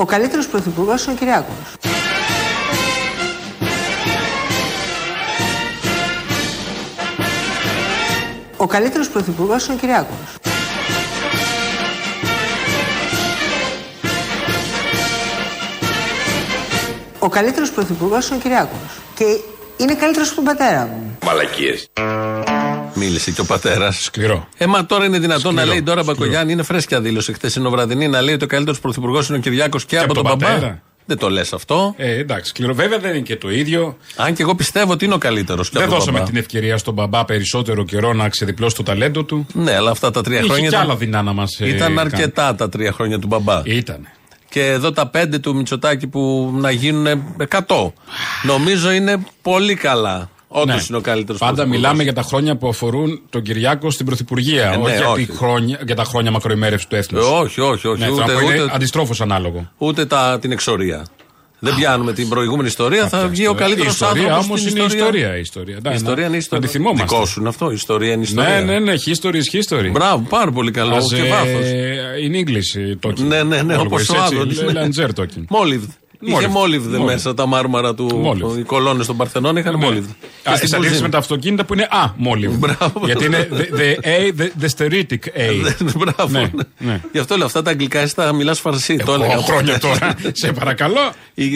Ο καλύτερος πρωθυπουργός είναι ο Κυριάκος. Ο καλύτερος πρωθυπουργός είναι ο Κυριάκος. Ο καλύτερος πρωθυπουργός είναι ο Κυριάκος. Και είναι καλύτερος από τον πατέρα μου. Μαλακίες. Μίλησε και ο πατέρας. Σκληρό. Ε, μα τώρα είναι δυνατόν Σκληρό, να λέει τώρα σκληρό. Μπακογιάννη, είναι φρέσκια δήλωση χθεσινοβραδινή, να λέει ότι ο καλύτερος πρωθυπουργός είναι ο Κυριάκος και, από από τον τον μπαμπά. πατέρα. Δεν το λες αυτό. Ε, εντάξει, σκληρό. Βέβαια δεν είναι και το ίδιο. Αν και εγώ πιστεύω ότι είναι ο καλύτερος. δεν δώσαμε την ευκαιρία στον μπαμπά περισσότερο καιρό να ξεδιπλώσει το ταλέντο του. Ναι, αλλά αυτά τα τρία Είχε χρόνια. κι ήταν- άλλα δεινά να μας. Ήταν αρκετά τα τρία χρόνια του μπαμπά. Ήταν. Και εδώ τα πέντε του Μητσοτάκη που να γίνουν 100. Νομίζω είναι πολύ καλά. Όντως είναι ο καλύτερος Ναι. Πάντα μιλάμε για τα χρόνια που αφορούν τον Κυριάκο στην Πρωθυπουργία. Ε, ναι, όχι, για, όχι. τη χρόνια, για τα χρόνια μακροημέρευσης του έθνους. Ε, όχι, όχι, όχι. Ναι, ούτε, θέλω να πω, είναι ούτε, αντιστρόφως ανάλογο. ούτε τα, την εξορία. Δεν πιάνουμε την προηγούμενη ιστορία, θα βγει ο καλύτερο Η ιστορία άνθρωπος. όμως είναι η ιστορία. Η ιστορία, Η ιστορία είναι η ιστορία. Να τη θυμόμαστε. Δικό σου είναι αυτό. Η ιστορία είναι η ιστορία. Ναι, ναι, ναι. History is history. Μπράβο, πάρα πολύ καλό. As, και ε, βάθος. in English uh, talking. Ναι, ναι, ναι, Always όπως ο έτσι, Άδωνη. Langer talking. Μόλιβδ. Είχε Μόλιβδ. μόλιβδ Μόλιβδ. μέσα τα μάρμαρα του. Μόλιβδ. Οι κολόνες των Παρθενών είχαν μόλιβδ. Α, Και στην σε αντίθεση κουζίνα. με τα αυτοκίνητα που είναι Α, μόλιβδ. Μπράβο. Γιατί είναι the, the A, the, the steritic A. Μπράβο. Ναι, ναι. ναι. Γι' αυτό λέω αυτά τα αγγλικά εσύ τα μιλάς φαρσί. Το έλεγα. Εγώ χρόνια τώρα. Σε παρακαλώ.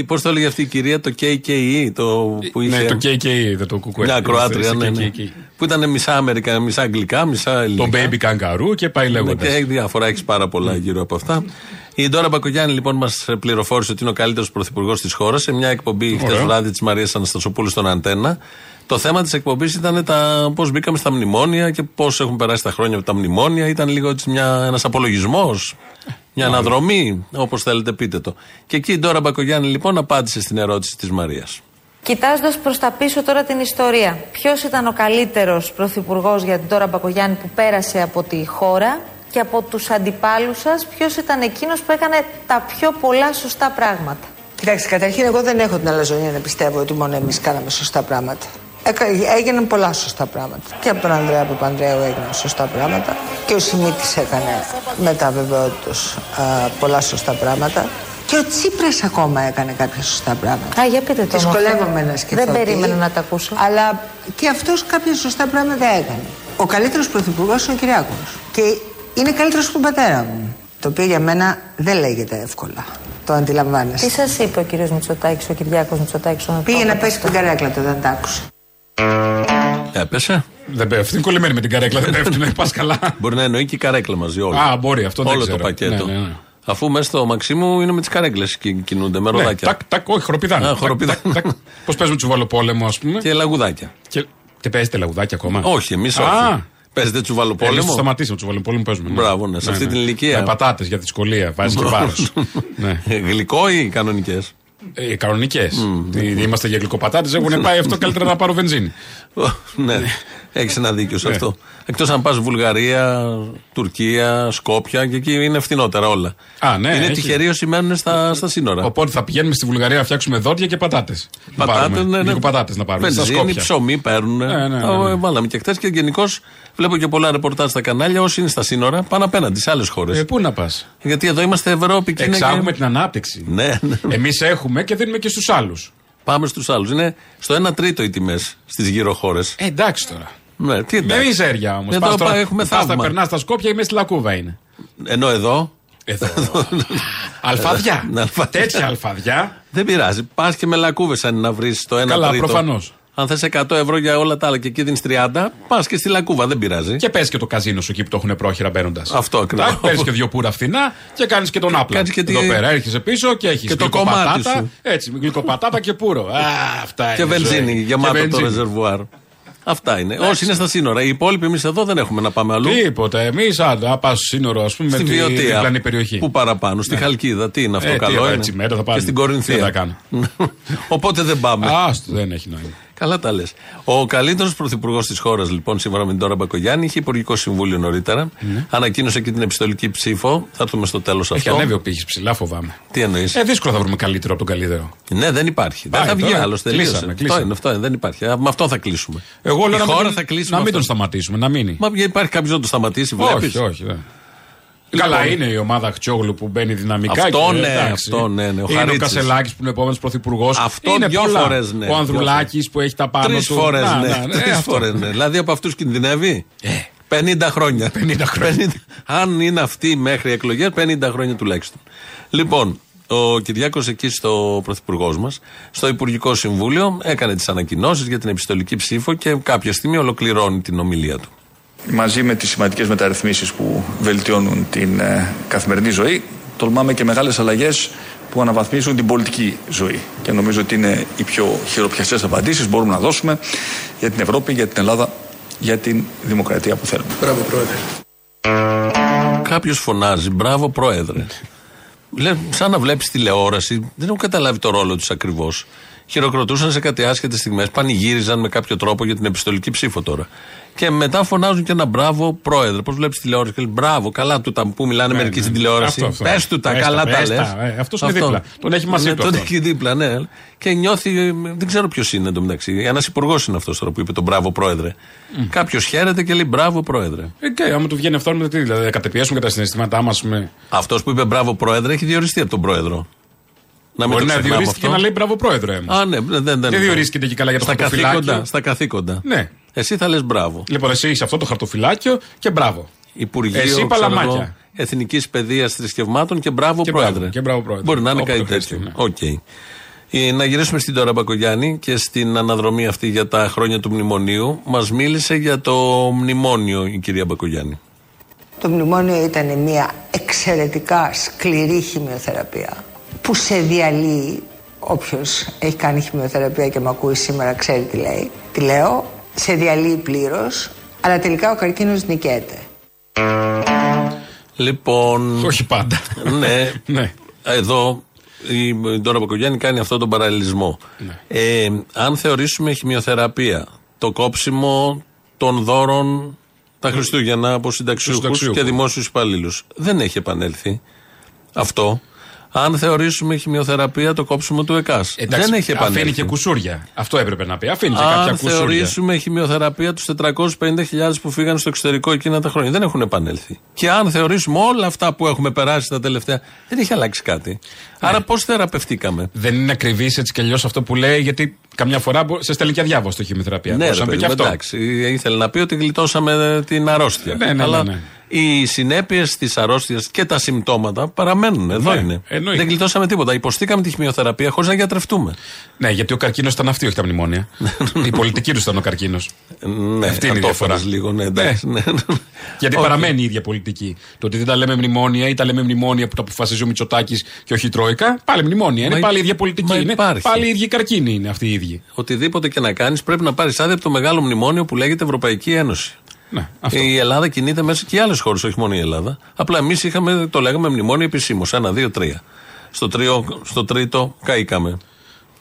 Πώς το έλεγε αυτή η κυρία, το KKE, το που είχε. Ναι, το KKE, δεν το κουκουέ. Μια Κροάτρια, Στο ναι, ναι. KKE. Που ήταν μισά Αμερικά, μισά Αγγλικά, μισά Το ελληνικά. baby kangaroo και πάει Ναι, λέγοντας. Και έχει διάφορα, έχεις πάρα πολλά γύρω από αυτά. Η Ντόρα Μπακογιάννη λοιπόν μας πληροφόρησε ότι είναι ο καλύτερος πρωθυπουργός της χώρας σε μια εκπομπή χτες Ωραία. βράδυ της Μαρίας Αναστασοπούλου στον Αντένα. Το θέμα της εκπομπής ήταν τα πώς μπήκαμε στα μνημόνια και πώς έχουν περάσει τα χρόνια από τα μνημόνια. Ήταν λίγο έτσι ένας απολογισμός, μια αναδρομή, όπως θέλετε πείτε το. Και εκεί η Ντόρα Μπακογιάννη λοιπόν απάντησε στην ερώτηση της Μαρίας. Κοιτάζοντας προς τα πίσω τώρα την ιστορία, ποιος ήταν ο καλύτερος πρωθυπουργός για την τώρα Μπακογιάννη που πέρασε από τη χώρα; Και από τους αντιπάλους σας, ποιος ήταν εκείνος που έκανε τα πιο πολλά σωστά πράγματα. Κοιτάξτε, καταρχήν εγώ δεν έχω την αλαζονία να πιστεύω ότι μόνο εμείς κάναμε σωστά πράγματα. Έκα, έγιναν πολλά σωστά πράγματα. Και από τον Ανδρέα Παπανδρέου έγιναν σωστά πράγματα. Και ο Σιμίτης έκανε μετά βεβαιότητος α, πολλά σωστά πράγματα. Και ο Τσίπρας ακόμα έκανε κάποια σωστά πράγματα. Α, για πείτε το. όμως. Δυσκολεύομαι να σκεφτώ. Δεν τι. περίμενα να τα ακούσω. Αλλά και αυτός κάποια σωστά πράγματα έκανε. Ο καλύτερος πρωθυπουργός είναι ο Κυριάκος. Και είναι καλύτερος από τον πατέρα μου. Το οποίο για μένα δεν λέγεται εύκολα. Το αντιλαμβάνεσαι. Τι σας είπε ο κύριος Μητσοτάκης, ο Κυριάκος Μητσοτάκης, όταν Πήγε το να είπατε πέσει αυτό; την καρέκλα του, δεν τα άκουσε. Έπεσε; Δεν πέφτει. Είναι κολλημένη με την καρέκλα. Δεν πέφτει. Να πας καλά. Μπορεί να εννοεί και η καρέκλα μαζί όλοι. Α, μπορεί, αυτό δεν Όλο ξέρω. το πακέτο. Ναι, ναι, ναι. Αφού μέσα στο Μαξίμου είναι με τις καρέκλες και κινούνται με Ναι, ροδάκια. τάκ, τάκ, όχι, χοροπηδάνε. Α, χοροπηδάνε. Πώς παίζουμε τσουβαλοπόλεμο, ας πούμε; Και λαγουδάκια. Και... Τι παίζετε λαγουδάκια ακόμα; Όχι, εμείς Α, όχι. Παίζετε Εμεί τσουβαλοπόλεμο; το σταματήσαμε, τσουβαλοπόλεμο παίζουμε. ναι. Μπράβο, ναι, σε αυτή την ηλικία. Με πατάτες για τη δυσκολία, βάζεις και βάρος. ναι. Γλυκό ή κανονικές; Ε, Κανονικές. Είμαστε για γλυκοπατάτες, έχουν πάει αυτό καλύτερα να πάρω βενζίνη. ναι, έχεις ένα δίκιο σε Ναι. αυτό. Εκτός αν πας Βουλγαρία, Τουρκία, Σκόπια και εκεί είναι φθηνότερα όλα. Α, ναι, είναι έχει. τυχεροί όσοι μένουν στα, στα σύνορα. Οπότε θα πηγαίνουμε στη Βουλγαρία να φτιάξουμε δόντια και πατάτες. Πατάτες, ναι, ναι. πατάτες να πάρουμε. Στα Βενζίνη, Σκόπια. ψωμί παίρνουν. Ναι, ναι, ναι, Τα ναι. Βάλαμε και χτε και γενικώς βλέπω και πολλά ρεπορτάζ στα κανάλια. Όσοι είναι στα σύνορα πάνε απέναντι σε άλλες χώρες. Ε, πού να πας; Γιατί εδώ είμαστε Ευρώπη και είναι. Εξάγουμε Και... την ανάπτυξη. Ναι, ναι. Εμείς έχουμε και δίνουμε και στους άλλους. Πάμε στους άλλους. Είναι στο 1 τρίτο οι τιμές στις γύρω χώρες. Ε, εντάξει τώρα. Ναι, τι Με εντάξει. μιζέρια όμως. Εδώ πά- έχουμε θαύμα. περνάς στα σκόπια ή μέσα στη λακκούβα είναι. Ενώ εδώ Εδώ. αλφαδιά. Ναι, αλφαδιά. Τέτοια αλφαδιά. δεν πειράζει. Πας και με λακκούβε αν να βρεις το 1 Καλά, τρίτο. προφανώς. Αν θες 100 ευρώ για όλα τα άλλα και εκεί δίνεις 30, πας και στη λακκούβα, δεν πειράζει. Και πες και το καζίνο σου εκεί που το έχουν πρόχειρα μπαίνοντας. Αυτό ακριβώς. Παίρνει και δύο πουρα φθηνά και κάνεις και τον άπλα. Κάνεις και τη- Εδώ πέρα έρχεσαι πίσω και έχεις Και το κομμάτι σου. Έτσι, γλυκοπατάτα και πούρο. Α, αυτά Και είναι βενζίνη, ζωή. γεμάτο Και το βενζίνη. ρεζερβουάρ. Αυτά είναι. Όσοι είναι στα σύνορα. Οι υπόλοιποι εμείς εδώ δεν έχουμε να πάμε αλλού. Τίποτα. Εμείς, αν πας στο σύνορο, ας πούμε, με Στη τη Βιωτία. διπλανή περιοχή. Πού παραπάνω, στη Χαλκίδα. Τι είναι αυτό, Ε, τι, καλό εδώ είναι. έτσι μέτρα θα πάμε. Και στην Τι Κορινθία. θα κάνω. Οπότε δεν πάμε. Άστο, δεν έχει νόημα. Καλά τα λες. Ο καλύτερος πρωθυπουργός της χώρας, λοιπόν, σύμφωνα με την Τώρα Μπακογιάννη, είχε υπουργικό συμβούλιο νωρίτερα. Ανακοίνωσε και την επιστολική ψήφο. Θα έρθουμε στο τέλος Έχει αυτό. ανέβει ο πύχης ψηλά, φοβάμαι. Τι εννοείς; Ε, δύσκολο θα βρούμε καλύτερο από τον καλύτερο. Ναι, δεν υπάρχει. Πάει δεν θα βγει τώρα. άλλος. Τελείωσε. Κλείσαμε, Αυτό κλείσαμε. είναι, αυτό είναι, δεν υπάρχει. Α, Με αυτό θα κλείσουμε. Εγώ λέω Η να, χώρα μην, θα κλείσουμε. να μην αυτό. τον σταματήσουμε, να μείνει. Μα υπάρχει κάποιος να το σταματήσει, βλέπεις; όχι, όχι. δεν. Καλά Λοιπόν, είναι η ομάδα Χτσόγλου που μπαίνει δυναμικά. Αυτό και, ναι, εντάξει. αυτό ναι, ναι, ο είναι ο Χαρίτσης. Κασελάκης που είναι ο επόμενος πρωθυπουργός. Αυτό είναι δυο πολλά. φορές, ναι, Ο δυο Ανδρουλάκης που έχει τα πάνω Τρεις του. φορές, Να, ναι. να, ναι, Τρεις αυτό. φορές, ναι. Δηλαδή από αυτούς κινδυνεύει; Ε. 50 χρόνια. 50 χρόνια. 50 Αν είναι αυτοί μέχρι εκλογές, 50 χρόνια τουλάχιστον. Λοιπόν, ο Κυριάκος εκεί στο πρωθυπουργός μας, στο Υπουργικό Συμβούλιο, έκανε τις ανακοινώσεις για την επιστολική ψήφο και κάποια στιγμή ολοκληρώνει την ομιλία του. Μαζί με τις σημαντικές μεταρρυθμίσεις που βελτιώνουν την ε, καθημερινή ζωή, τολμάμε και μεγάλες αλλαγές που αναβαθμίζουν την πολιτική ζωή. Και νομίζω ότι είναι οι πιο χειροπιαστές απαντήσεις που μπορούμε να δώσουμε για την Ευρώπη, για την Ελλάδα, για την δημοκρατία που θέλουμε. Μπράβο, Πρόεδρε. Κάποιος φωνάζει, μπράβο πρόεδρε. Λέ, σαν να βλέπεις τηλεόραση, δεν έχω καταλάβει το ρόλο του ακριβώς. Χειροκροτούσαν σε κάτι άσχετες στιγμές, πανηγύριζαν με κάποιο τρόπο για την επιστολική ψήφο τώρα. Και μετά φωνάζουν και ένα μπράβο πρόεδρε. Πώς βλέπεις τηλεόραση και λέει μπράβο, καλά του τα που μιλάνε Ναι, μερικοί ναι. στην τηλεόραση. Αυτό, αυτό. Πες του τα, Πες καλά τα, τα πες λες. τα, ε, αυτός είναι δίπλα. Τον έχει μαζί ναι, του Τον αυτό. έχει δίπλα, ναι. Και νιώθει, ε, δεν ξέρω ποιος είναι εντωμεταξύ. Ένας υπουργός είναι αυτός τώρα που είπε τον μπράβο πρόεδρε. Κάποιος χαίρεται και λέει μπράβο πρόεδρε. Ε, και άμα του βγαίνει αυτό, με τι, δηλαδή, κατεπιέσουμε και τα συναισθήματά μας. Με... Αυτός που είπε μπράβο πρόεδρε έχει διοριστεί από τον πρόεδρο. Να μην Μπορεί το να ξεχνάμε διορίστηκε και αυτό. να λέει μπράβο πρόεδρε. όμως. Α, ναι, δεν, δεν, Δεν διορίστηκε και καλά για το στα χαρτοφυλάκιο. καθήκοντα, στα καθήκοντα. Ναι. Εσύ θα λες μπράβο. Λοιπόν, εσύ είσαι αυτό το χαρτοφυλάκιο και μπράβο. Υπουργείο Εσύ ξέρω παλαμάκια. εγώ, Εθνικής Παιδείας Θρησκευμάτων και μπράβο Και πρόεδρε. μπράβο, και μπράβο, πρόεδρε. Μπορεί να είναι Όπου κάτι το χρειαστεί, τέτοιο. ναι. Οκ. Ε, Να γυρίσουμε στην Τώρα Μπακογιάννη και στην αναδρομή αυτή για τα χρόνια του μνημονίου. Μας μίλησε για το μνημόνιο η κυρία Μπακογιάννη. Το μνημόνιο ήταν μια εξαιρετικά σκληρή χημειοθεραπεία που σε διαλύει όποιος έχει κάνει χημειοθεραπεία και με ακούει σήμερα ξέρει τι λέει. Τι λέω, σε διαλύει πλήρως, αλλά τελικά ο καρκίνος νικέται. Λοιπόν. Όχι πάντα. ναι, Ναι. Εδώ η Ντόρα Μπακογιάννη κάνει αυτόν τον παραλληλισμό. Ναι. Ε, αν θεωρήσουμε χημειοθεραπεία, το κόψιμο των δώρων τα Χριστούγεννα από συνταξιούχους συνταξιούχους. και δημόσιους υπαλλήλους. Δεν έχει επανέλθει αυτό. Αν θεωρήσουμε χημειοθεραπεία, το κόψιμο του ΕΚΑΣ. Εντάξει, δεν έχει επανέλθει. Αφήνει και κουσούρια. Αυτό έπρεπε να πει. Αφήνει και κάποια Αν κουσούρια. θεωρήσουμε χημειοθεραπεία τους 450.000 που φύγαν στο εξωτερικό εκείνα τα χρόνια. Δεν έχουν επανέλθει. Και αν θεωρήσουμε όλα αυτά που έχουμε περάσει τα τελευταία. Δεν έχει αλλάξει κάτι. Άρα πώς θεραπευτήκαμε; Δεν είναι ακριβής έτσι κι αλλιώς αυτό που λέει, γιατί καμιά φορά μπο- σε στέλνει και αδιάβαστο η χημειοθεραπεία. Ναι, Μπορούσε ρε να πει παιδί και μου, αυτό. εντάξει. Ήθελε να πει ότι γλιτώσαμε την αρρώστια. Ναι, ναι, ναι, Αλλά ναι. Οι συνέπειες της αρρώστιας και τα συμπτώματα παραμένουν. Εδώ Ναι, είναι. εννοείται. Δεν γλιτώσαμε τίποτα. Υποστήκαμε τη χημειοθεραπεία χωρίς να γιατρευτούμε. Ναι, γιατί ο καρκίνος ήταν αυτή, όχι τα μνημόνια. η πολιτική του ήταν ο καρκίνος. Ναι, Αυτή είναι η θα το διαφορά. έφερες λίγο. Ναι, εντάξει, ναι. Γιατί Οκ. παραμένει η ίδια πολιτική. Το ότι δεν τα λέμε μνημόνια ή τα λέμε μνημόνια που τα αποφασίζει ο Μητσοτάκης και όχι η Τρόικα, πάλι μνημόνια. Είναι Μα πάλι η υ- ίδια πολιτική. μα Είναι υπάρχει. πάλι οι ίδιοι καρκίνοι είναι αυτοί οι ίδιοι. Οτιδήποτε και να κάνεις, πρέπει να πάρεις άδεια από το μεγάλο μνημόνιο που λέγεται Ευρωπαϊκή Ένωση. Ναι, αυτό. Η Ελλάδα κινείται μέσα και οι άλλες χώρες, όχι μόνο η Ελλάδα. Απλά εμείς το λέγαμε μνημόνιο επισήμως. Ένα, δύο, τρία. Στο, τρίο, στο τρίτο καήκαμε.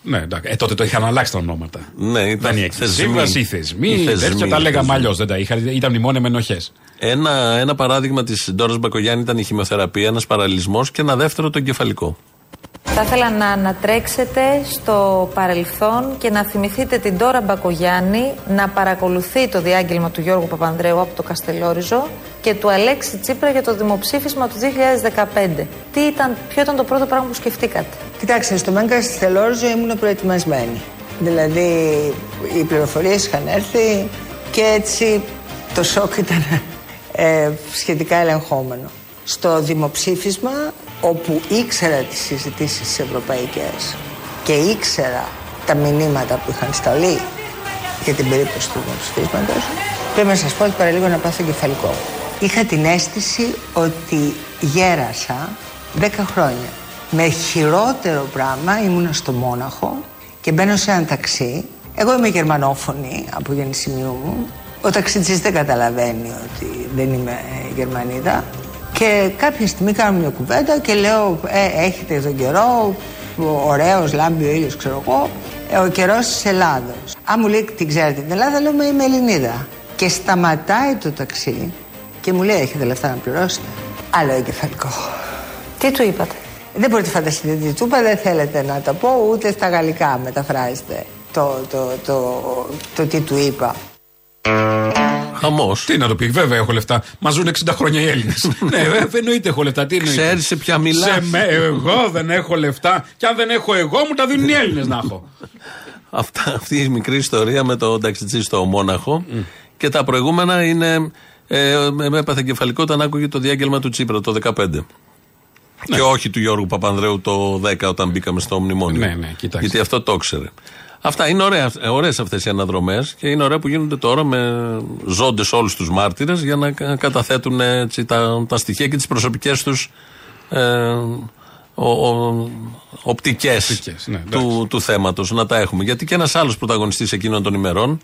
Ναι, εντάξει. Ε, τότε το είχαν αλλάξει τα ονόματα. Ναι, ήταν Δεν η θεσμοί. σύμβαση, οι θεσμοί, Οι θεσμοί, τέτοια τα οι λέγαμε θεσμοί. αλλιώς. Δεν τα είχαν. Ήταν μνημόνια με ενοχές. Ένα, ένα παράδειγμα της Ντόρας Μπακογιάννη ήταν η χημειοθεραπεία, ένας παραλληλισμός και ένα δεύτερο το εγκεφαλικό. Θα ήθελα να ανατρέξετε στο παρελθόν και να θυμηθείτε την Τώρα Μπακογιάννη να παρακολουθεί το διάγγελμα του Γιώργου Παπανδρέου από το Καστελόριζο και του Αλέξη Τσίπρα για το δημοψήφισμα του 2015. Τι ήταν, ποιο ήταν το πρώτο πράγμα που σκεφτήκατε; Κοιτάξτε, στο Μέγκα στη Θελόριζο ήμουν προετοιμασμένη. Δηλαδή, οι πληροφορίες είχαν έρθει και έτσι το σοκ ήταν ε, σχετικά ελεγχόμενο. Στο δημοψήφισμα, όπου ήξερα τις συζητήσεις τις ευρωπαϊκές και ήξερα τα μηνύματα που είχαν σταλεί για την περίπτωση του δημοψηφίσματος, πρέπει να σας πω ότι παραλίγο να πάθω κεφαλικό. Είχα την αίσθηση ότι γέρασα 10 χρόνια. Με χειρότερο πράγμα ήμουνα στο Μόναχο και μπαίνω σε ένα ταξί. Εγώ είμαι γερμανόφωνη από γεννησιμιού μου. Ο ταξιτζής δεν καταλαβαίνει ότι δεν είμαι ε, Γερμανίδα. Και κάποια στιγμή κάνουμε μια κουβέντα και λέω ε, έχετε τον καιρό, ωραίος, λάμπει ο ήλιος ξέρω εγώ, ε, ο καιρός της Ελλάδος. Αν μου λέει την ξέρετε την Ελλάδα, λέω «Μα είμαι Ελληνίδα. Και σταματάει το ταξί και μου λέει έχετε λεφτά να πληρώσετε. Άλλο εγκεφαλικό. Τι του είπατε; Δεν μπορείτε να φανταστείτε τι του είπα, δεν θέλετε να τα πω, ούτε στα γαλλικά μεταφράζετε το, το, το, το, τι του είπα. Χαμός. Τι να το πει, βέβαια έχω λεφτά. Μα ζουν 60 χρόνια οι Έλληνες. ναι, βέβαια εννοείται έχω λεφτά. Τι εννοείται. Ξέρεις σε ποια μιλάς. Σε με, εγώ δεν έχω λεφτά. Και αν δεν έχω εγώ, μου τα δίνουν οι Έλληνες να έχω. Αυτά, αυτή η μικρή ιστορία με το ταξιτζή στο Μόναχο. Και τα προηγούμενα είναι. Ε, με έπαθε κεφαλικό όταν άκουγε το διάγγελμα του Τσίπρα το 15. Και όχι του Γιώργου Παπανδρέου το 10 όταν μπήκαμε στο μνημόνιο. Ναι, ναι, κοιτάξτε. Γιατί αυτό το ήξερε. Αυτά είναι ωραία, ε, ωραίες αυτές οι αναδρομές και είναι ωραία που γίνονται τώρα με ζώντες όλους τους μάρτυρες για να κα- καταθέτουν έτσι, τα, τα στοιχεία και τις προσωπικές τους ε, ο, ο, οπτικές, Οπτικές, ναι, του, του θέματος να τα έχουμε. Γιατί και ένας άλλος πρωταγωνιστής εκείνων των ημερών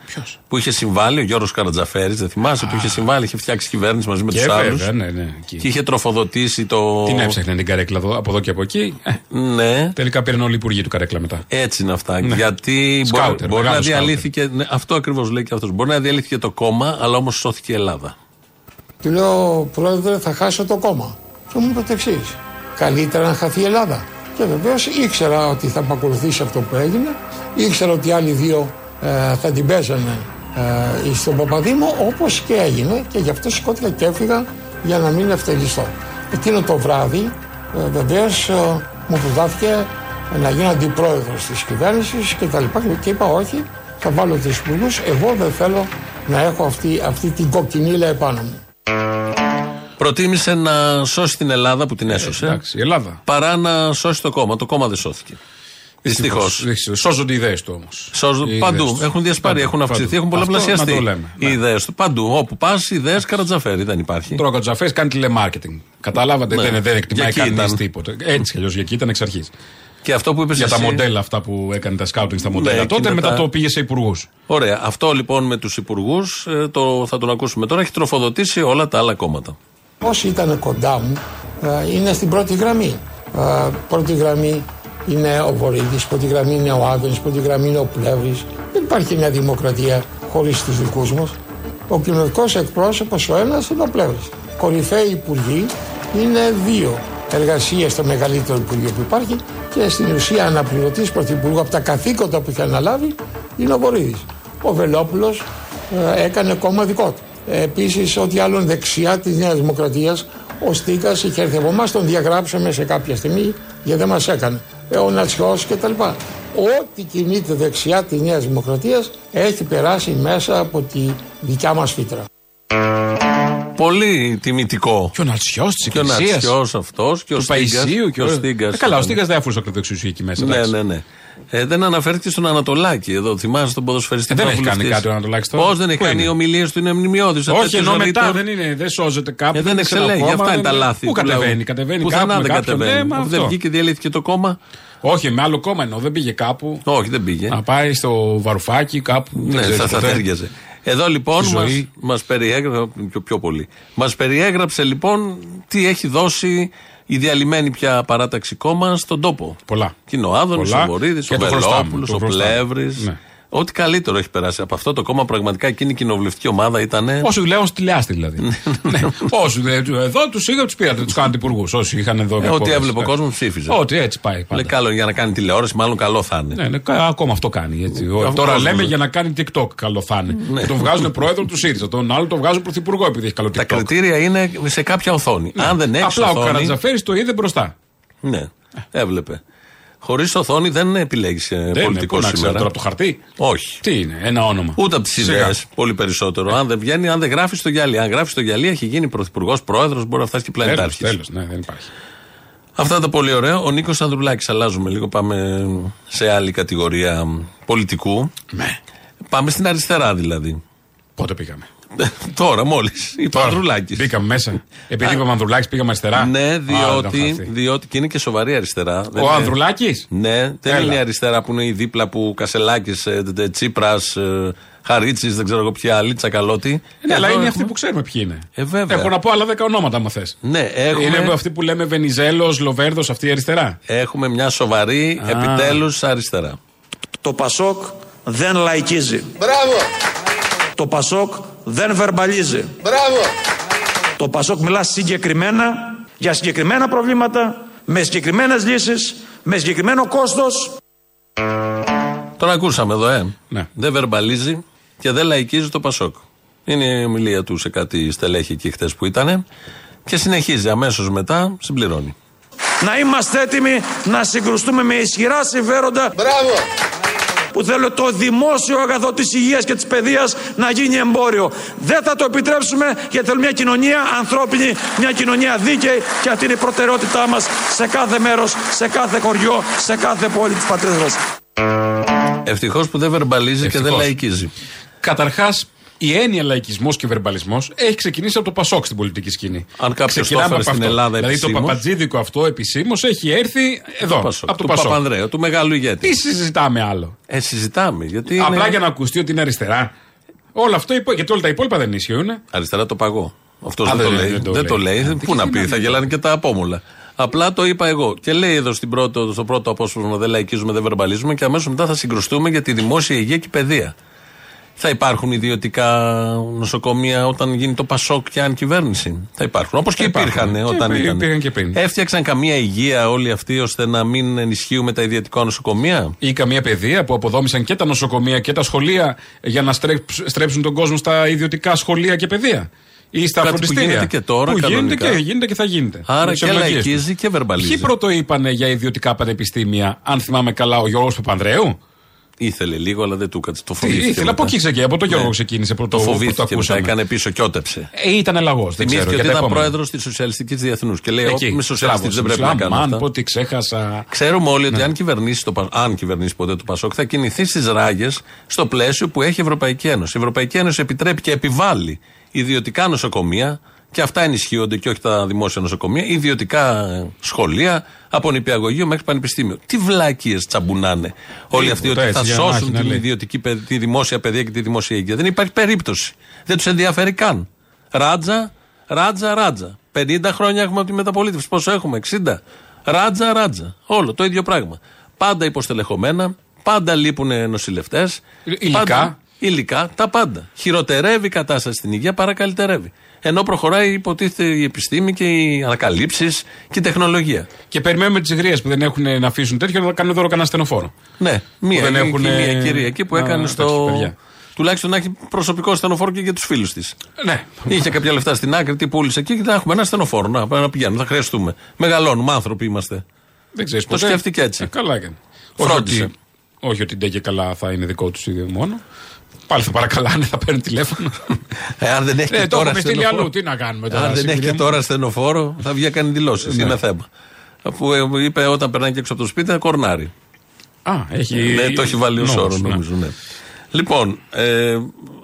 που είχε συμβάλει, ο Γιώργος Καρατζαφέρης, δεν θυμάσαι, που είχε συμβάλει, είχε φτιάξει κυβέρνηση μαζί με Και τους άλλους βέβαια, ναι, ναι. εκεί. και είχε τροφοδοτήσει το... Την έψαχνε την καρέκλα εδώ, από εδώ και από εκεί. Ε, Ναι, τελικά πήραν όλοι οι υπουργοί του καρέκλα μετά. έτσι είναι αυτά. Γιατί Σκάουτερ, μπορεί, μπορεί να μεγάλο διαλύθηκε. Ναι, αυτό ακριβώς λέει και αυτός. Μπορεί να διαλύθηκε το κόμμα, αλλά όμως σώθηκε η Ελλάδα. Του λέω, Πρόεδρε, θα χάσω το κόμμα. Και μου είπε το εξής. Καλύτερα να χαθεί η Ελλάδα. Και βεβαίως ήξερα ότι θα επακολουθήσει αυτό που έγινε. Ήξερα ότι οι άλλοι δύο ε, θα την παίζανε ε, στον Παπαδήμο, όπως και έγινε. Και γι' αυτό σηκώθηκα και έφυγα για να μην ευτελιστώ. Εκείνο το βράδυ, ε, βεβαίως, μου προτάθηκε να γίνω αντιπρόεδρος της κυβέρνησης και τα λοιπά. Και είπα, Όχι, θα βάλω τους υπουργούς. Εγώ δεν θέλω να έχω αυτή, αυτή την κοκκινίλα επάνω μου. Προτίμησε να σώσει την Ελλάδα που την έσωσε. Εντάξει, η Ελλάδα. Παρά να σώσει το κόμμα. Το κόμμα δεν σώθηκε. Δυστυχώς. Δυστυχώς. Σώζονται οι ιδέες του όμως. Παντού. Έχουν διασπάρει, έχουν αυξηθεί, έχουν πολλαπλασιαστεί. Να το λέμε. Οι Ναι. ιδέες του. Παντού. Όπου πας, ιδέες καρατζαφέρι. Δεν υπάρχει. Τώρα ο Κατζαφές κάνει τηλεμάρκετινγκ. Καταλάβατε, Ναι. δεν, δεν εκτιμάει Για εκεί κανείς ήταν. τίποτα. Έτσι κι αλλιώς για εκεί ήταν εξ αρχής. Και αυτό που είπες Για τα εσύ. μοντέλα αυτά που έκανε τα σκάουτινγκ στα μοντέλα. Ναι, τότε εκείνα μετά τα- το πήγε σε υπουργούς. Ωραία. Αυτό λοιπόν με τους υπουργούς το, θα τον ακούσουμε τώρα. Έχει τροφοδοτήσει όλα τα άλλα κόμματα. Όσοι ήταν κοντά μου ε, είναι στην πρώτη γραμμή. Ε, πρώτη γραμμή είναι ο Βορύδης, πρώτη γραμμή είναι ο Άδωνης, πρώτη γραμμή είναι ο Πλεύρης. Δεν υπάρχει μια δημοκρατία χωρίς τους δικούς μας. Ο κοινωνικός εκπρόσωπος ο ένας είναι ο Πλεύρης. Κορυφαίοι υπουργοί είναι δύο. Εργασία στο μεγαλύτερο υπουργείο που υπάρχει και στην ουσία αναπληρωτής πρωθυπουργού από τα καθήκοντα που είχε αναλάβει είναι ο Βορύδης. Ο Βελόπουλος ε, έκανε κόμμα δικό του. Ε, Επίσης, ό,τι άλλον δεξιά της Νέας Δημοκρατίας, ο Στίκας είχε έρθει από εμάς, τον διαγράψαμε σε κάποια στιγμή γιατί δεν μας έκανε. Ε, ο Νατσιός κτλ. Ό,τι κινείται δεξιά της Νέας Δημοκρατίας έχει περάσει μέσα από τη δικιά μας φύτρα. Πολύ τιμητικό. Και ο Νατσιός της Και ο Εκκλησίας. Νατσιός αυτός και ο Του Στίγκας. Παϊσίου Και ο Στίγκας. Ε, καλά, ο Στίγκα δεν αφορούσε ακροδεξιού εκεί μέσα. Ναι, εντάξει. ναι, ναι. Ε, δεν αναφέρθηκε στον Ανατολάκη εδώ. Θυμάσαι τον ποδοσφαιριστή Ε, δεν που έχει ήταν κάνει βουλευτής. κάτι ο Ανατολάκης τώρα. Πώς δεν έχει Πού κάνει. είναι; Οι ομιλίες του είναι μνημειώδει. Όχι, ενώ μετά δεν είναι, δεν σώζεται κάπου. Ε, δεν είναι σε ένα εξελέγει. κόμμα, Αυτά είναι δεν τα λάθη. Πού του λαού. κατεβαίνει, κατεβαίνει Πουθενά κάπου με δεν κάποιον. κατεβαίνει. Ναι, μα Αφού δεν αυτό. βγήκε, διαλύθηκε το κόμμα. Όχι, με άλλο κόμμα εννοώ, δεν πήγε κάπου. Όχι, δεν πήγε. Να πάει στο βαρουφάκι κάπου. δεν Ναι, ξέρεις θα, θα ποτέ. τέριαζε. Εδώ λοιπόν Στη μας, ζωή. μας περιέγραψε, πιο, πιο πολύ, μας περιέγραψε λοιπόν τι έχει δώσει η διαλυμένη πια παράταξη κόμμα στον τόπο. Πολλά. Και είναι ο Άδωνης, Πολλά. ο Βορύδης, Και ο το χρωστάμε, Βελόπουλος, το ο χρωστάμε. Πλεύρης. Ναι. Ό,τι καλύτερο έχει περάσει από αυτό το κόμμα πραγματικά εκείνη η κοινοβουλευτική ομάδα ήταν. Όσοι δουλεύουν στη τηλεάστη δηλαδή. ναι. Όσοι δουλεύουν εδώ τους είχα, τους πήρατε, τους κάνατε υπουργούς. Όσοι είχαν εδώ. Ό,τι εκπομπές. έβλεπε ο Ναι. κόσμος ψήφιζε. Ό,τι έτσι πάει. Πάντα. Λέει καλό για να κάνει τηλεόραση, μάλλον καλό θα είναι. Ναι, ναι, κα- ακόμα αυτό κάνει. Έτσι. Ο- Αυτό τώρα κόσμος. λέμε για να κάνει TikTok. Καλό θα είναι. Ναι. Και Τον βγάζουν πρόεδρο του ΣΥΡΙΖΑ. Τον άλλο τον βγάζουν πρωθυπουργό επειδή έχει καλό Τα TikTok. κριτήρια είναι σε κάποια οθόνη. Αν δεν έχεις Απλά ο οθόνη. Καρατζαφέρης το είδε μπροστά. Ναι, έβλεπε. Χωρίς οθόνη δεν επιλέγεις Δεν είναι, πολιτικό πού να ξέρω σήμερα. τώρα από το χαρτί; Όχι. Τι είναι, ένα όνομα. Ούτε από τις Σιγά. ιδέες, πολύ περισσότερο. Αν δεν βγαίνει, αν δεν γράφεις στο γυαλί. Αν γράφεις στο γυαλί, έχει γίνει πρωθυπουργός, πρόεδρος, μπορεί να φτάσει και Τέλος, πλανητάρχης. τέλος, ναι, δεν υπάρχει. Αυτά τα πολύ ωραία. Ο Νίκος Ανδρουλάκης, αλλάζουμε λίγο. Πάμε σε άλλη κατηγορία μ, πολιτικού. Ναι. Πάμε στην αριστερά δηλαδή. Πότε πήγαμε; Τώρα μόλις. Είπα Ανδρουλάκης. Μπήκαμε μέσα. Επειδή είπαμε Ανδρουλάκης, πήγαμε αριστερά. Ναι, Α, διότι, δεν θα έρθει. διότι και είναι και σοβαρή αριστερά. Δεν Ο είναι- Ανδρουλάκης; Ναι, δεν Έλα. είναι η αριστερά που είναι η δίπλα που Κασελάκης, Τσίπρας, Χαρίτσης, δεν ξέρω εγώ ποια άλλη, Τσακαλώτη. Ναι, αλλά Εδώ είναι έχουμε- αυτοί που ξέρουμε ποιοι είναι. Ε, βέβαια. Έχω να πω άλλα δέκα ονόματα, άμα θες. Ναι, έχουμε, Είναι αυτοί που λέμε Βενιζέλος, Λοβέρδος, αυτή η αριστερά. έχουμε μια σοβαρή επιτέλους αριστερά. Το Πασόκ δεν λαϊκίζει. Μπράβο! Το Πασόκ δεν βερμπαλίζει. Μπράβο! Το Πασόκ μιλά συγκεκριμένα για συγκεκριμένα προβλήματα, με συγκεκριμένες λύσεις, με συγκεκριμένο κόστος. Τον ακούσαμε εδώ, ε. Ναι. Δεν βερμπαλίζει και δεν λαϊκίζει το Πασόκ. Είναι η ομιλία του σε κάτι στελέχη εκεί χτε που ήταν. Και συνεχίζει αμέσως μετά, συμπληρώνει. Να είμαστε έτοιμοι να συγκρουστούμε με ισχυρά συμφέροντα. Μπράβο! Που θέλουν το δημόσιο αγαθό της υγείας και της παιδείας να γίνει εμπόριο. Δεν θα το επιτρέψουμε γιατί θέλουμε μια κοινωνία ανθρώπινη, μια κοινωνία δίκαιη και αυτή είναι η προτεραιότητά μας σε κάθε μέρος, σε κάθε χωριό, σε κάθε πόλη της πατρίδας μας. Ευτυχώς που δεν βερμπαλίζει και δεν Ευτυχώς. λαϊκίζει. Καταρχάς, η έννοια λαϊκισμός και βερμπαλισμός έχει ξεκινήσει από το Πασόκ στην πολιτική σκηνή. Αν κάποιος το Ξεκινάμε έφερε από στην αυτό. Ελλάδα Δηλαδή το επισήμως. παπατζίδικο αυτό επισήμως έχει έρθει εδώ. Πασόκ, από το του Πασόκ. Παπανδρέου, του μεγάλου ηγέτη. Τι συζητάμε άλλο; Ε, συζητάμε. Γιατί είναι Απλά για να ακουστεί ότι είναι αριστερά. Όλο αυτό υπό- γιατί όλα τα υπόλοιπα δεν ισχύουν. Αριστερά το παγώ. Αυτός Α, δεν, το δεν- λέει. δεν το δεν το λέει. λέει. Ε, Πού τι να πει, να θα λέει. γελάνε και τα απόμουλα. Απλά το είπα εγώ. Και λέει εδώ στην πρώτο, στο πρώτο απόσπασμα δεν λαϊκίζουμε, δεν βερμπαλίζουμε και αμέσως μετά θα συγκρουστούμε για τη δημόσια υγεία και παιδεία. Θα υπάρχουν ιδιωτικά νοσοκομεία όταν γίνει το Πασόκ και αν κυβέρνηση. Θα υπάρχουν. Όπως και Θα υπάρχουν. υπήρχαν Και όταν υπήρχαν ήταν. και πριν. Έφτιαξαν καμία υγεία όλοι αυτοί ώστε να μην ενισχύουμε τα ιδιωτικά νοσοκομεία; Ή καμία παιδεία που αποδόμησαν και τα νοσοκομεία και τα σχολεία για να στρέψ- στρέψουν τον κόσμο στα ιδιωτικά σχολεία και παιδεία; Ή στα Κάτι που φροντιστήρια; γίνεται και τώρα, Που γίνεται κανονικά. και, γίνεται και θα γίνεται. Άρα Με τις και ευλογίες λαϊκίζει τους. και βερμπαλίζει. Ποιοι πρώτο είπανε για ιδιωτικά πανεπιστήμια, αν θυμάμαι καλά, ο Γιώργος Παπανδρέου; Ήθελε λίγο, αλλά δεν του κάτσε. Το Τι φοβήθηκε. ήθελε, από μετά. εκεί ξεκίνησε, από τον Γιώργο Ναι. ξεκίνησε πρώτο Το που φοβήθηκε το μετά, ακούσαμε. έκανε πίσω και ότεψε. Ε, ήταν λαγός, δεν ξέρω. Θυμήθηκε για ότι τα ήταν επόμενα. πρόεδρος της Σοσιαλιστικής Διεθνούς και λέει: Εκεί. Όχι, είμαι σοσιαλιστής, Μπράβο, δεν πρέπει να Ισλάμ, κάνω Αν αυτά. πω ότι ξέχασα. Ξέρουμε όλοι Ναι. ότι αν κυβερνήσει, το, Πα- αν κυβερνήσει ποτέ το Πασόκ, θα κινηθεί στις ράγες στο πλαίσιο που έχει η Ευρωπαϊκή Ένωση. Η Ευρωπαϊκή Ένωση επιτρέπει και επιβάλλει ιδιωτικά νοσοκομεία, και αυτά ενισχύονται και όχι τα δημόσια νοσοκομεία, ιδιωτικά σχολεία, από νηπιαγωγείο μέχρι πανεπιστήμιο. Τι βλάκιες τσαμπουνάνε όλοι αυτοί Τίποτα ότι έτσι, θα για να έχει σώσουν να την λέει. ιδιωτική, παιδ- τη δημόσια παιδεία και τη δημόσια υγεία. Δεν υπάρχει περίπτωση. Δεν τους ενδιαφέρει καν. Ράτζα, ράτζα, ράτζα. 50 χρόνια έχουμε από τη μεταπολίτευση. Πόσο έχουμε, 60. Ράτζα, ράτζα. Όλο το ίδιο πράγμα. Πάντα υποστελεχωμένα, πάντα λείπουν νοσηλευτές. Υλικά. Υλικά, τα πάντα. Χειροτερεύει η κατάσταση στην υγεία, παρά καλυτερεύει. Ενώ προχωράει, υποτίθεται, η επιστήμη και οι ανακαλύψεις και η τεχνολογία. Και περιμένουμε τις γρίε που δεν έχουν να αφήσουν τέτοιο να κάνουν δώρο κανένα στενοφόρο. Ναι, μία, δεν δεν έχουν, μία κυρία εκεί που να- έκανε τέτοια στο. παιδιά. Τουλάχιστον να έχει προσωπικό στενοφόρο και για τους φίλους της. Ναι. Είχε κάποια λεφτά στην άκρη, τι πούλησε εκεί και θα έχουμε ένα στενοφόρο. Να, να πηγαίνουμε, θα χρειαστούμε. Μεγαλώνουμε, άνθρωποι είμαστε. Δεν ξέρεις Το σκέφτηκε έτσι. Ε, καλά έκανε. Όχι Φρόντισε. ότι, όχι ότι ντε και καλά θα είναι δικό τους ίδιο μόνο. Πάλι θα παρακαλάνε, θα παίρνουν τηλέφωνο. Ε, αν δεν έχει Ε, και το τώρα έχουμε στείλει στενοφόρο- αλλού. Τι να κάνουμε τώρα. Αν δεν έχει συγκυρία και μου. τώρα στενοφόρο, θα βγει να κάνει δηλώσεις. Ναι. Είναι θέμα. Αφού ε, είπε όταν περνάει και έξω από το σπίτι, θα κορνάρει. Α, έχει. Ναι, το έχει βάλει ως νόμος, όρο, ναι. νομίζω. Ναι. Λοιπόν, ε,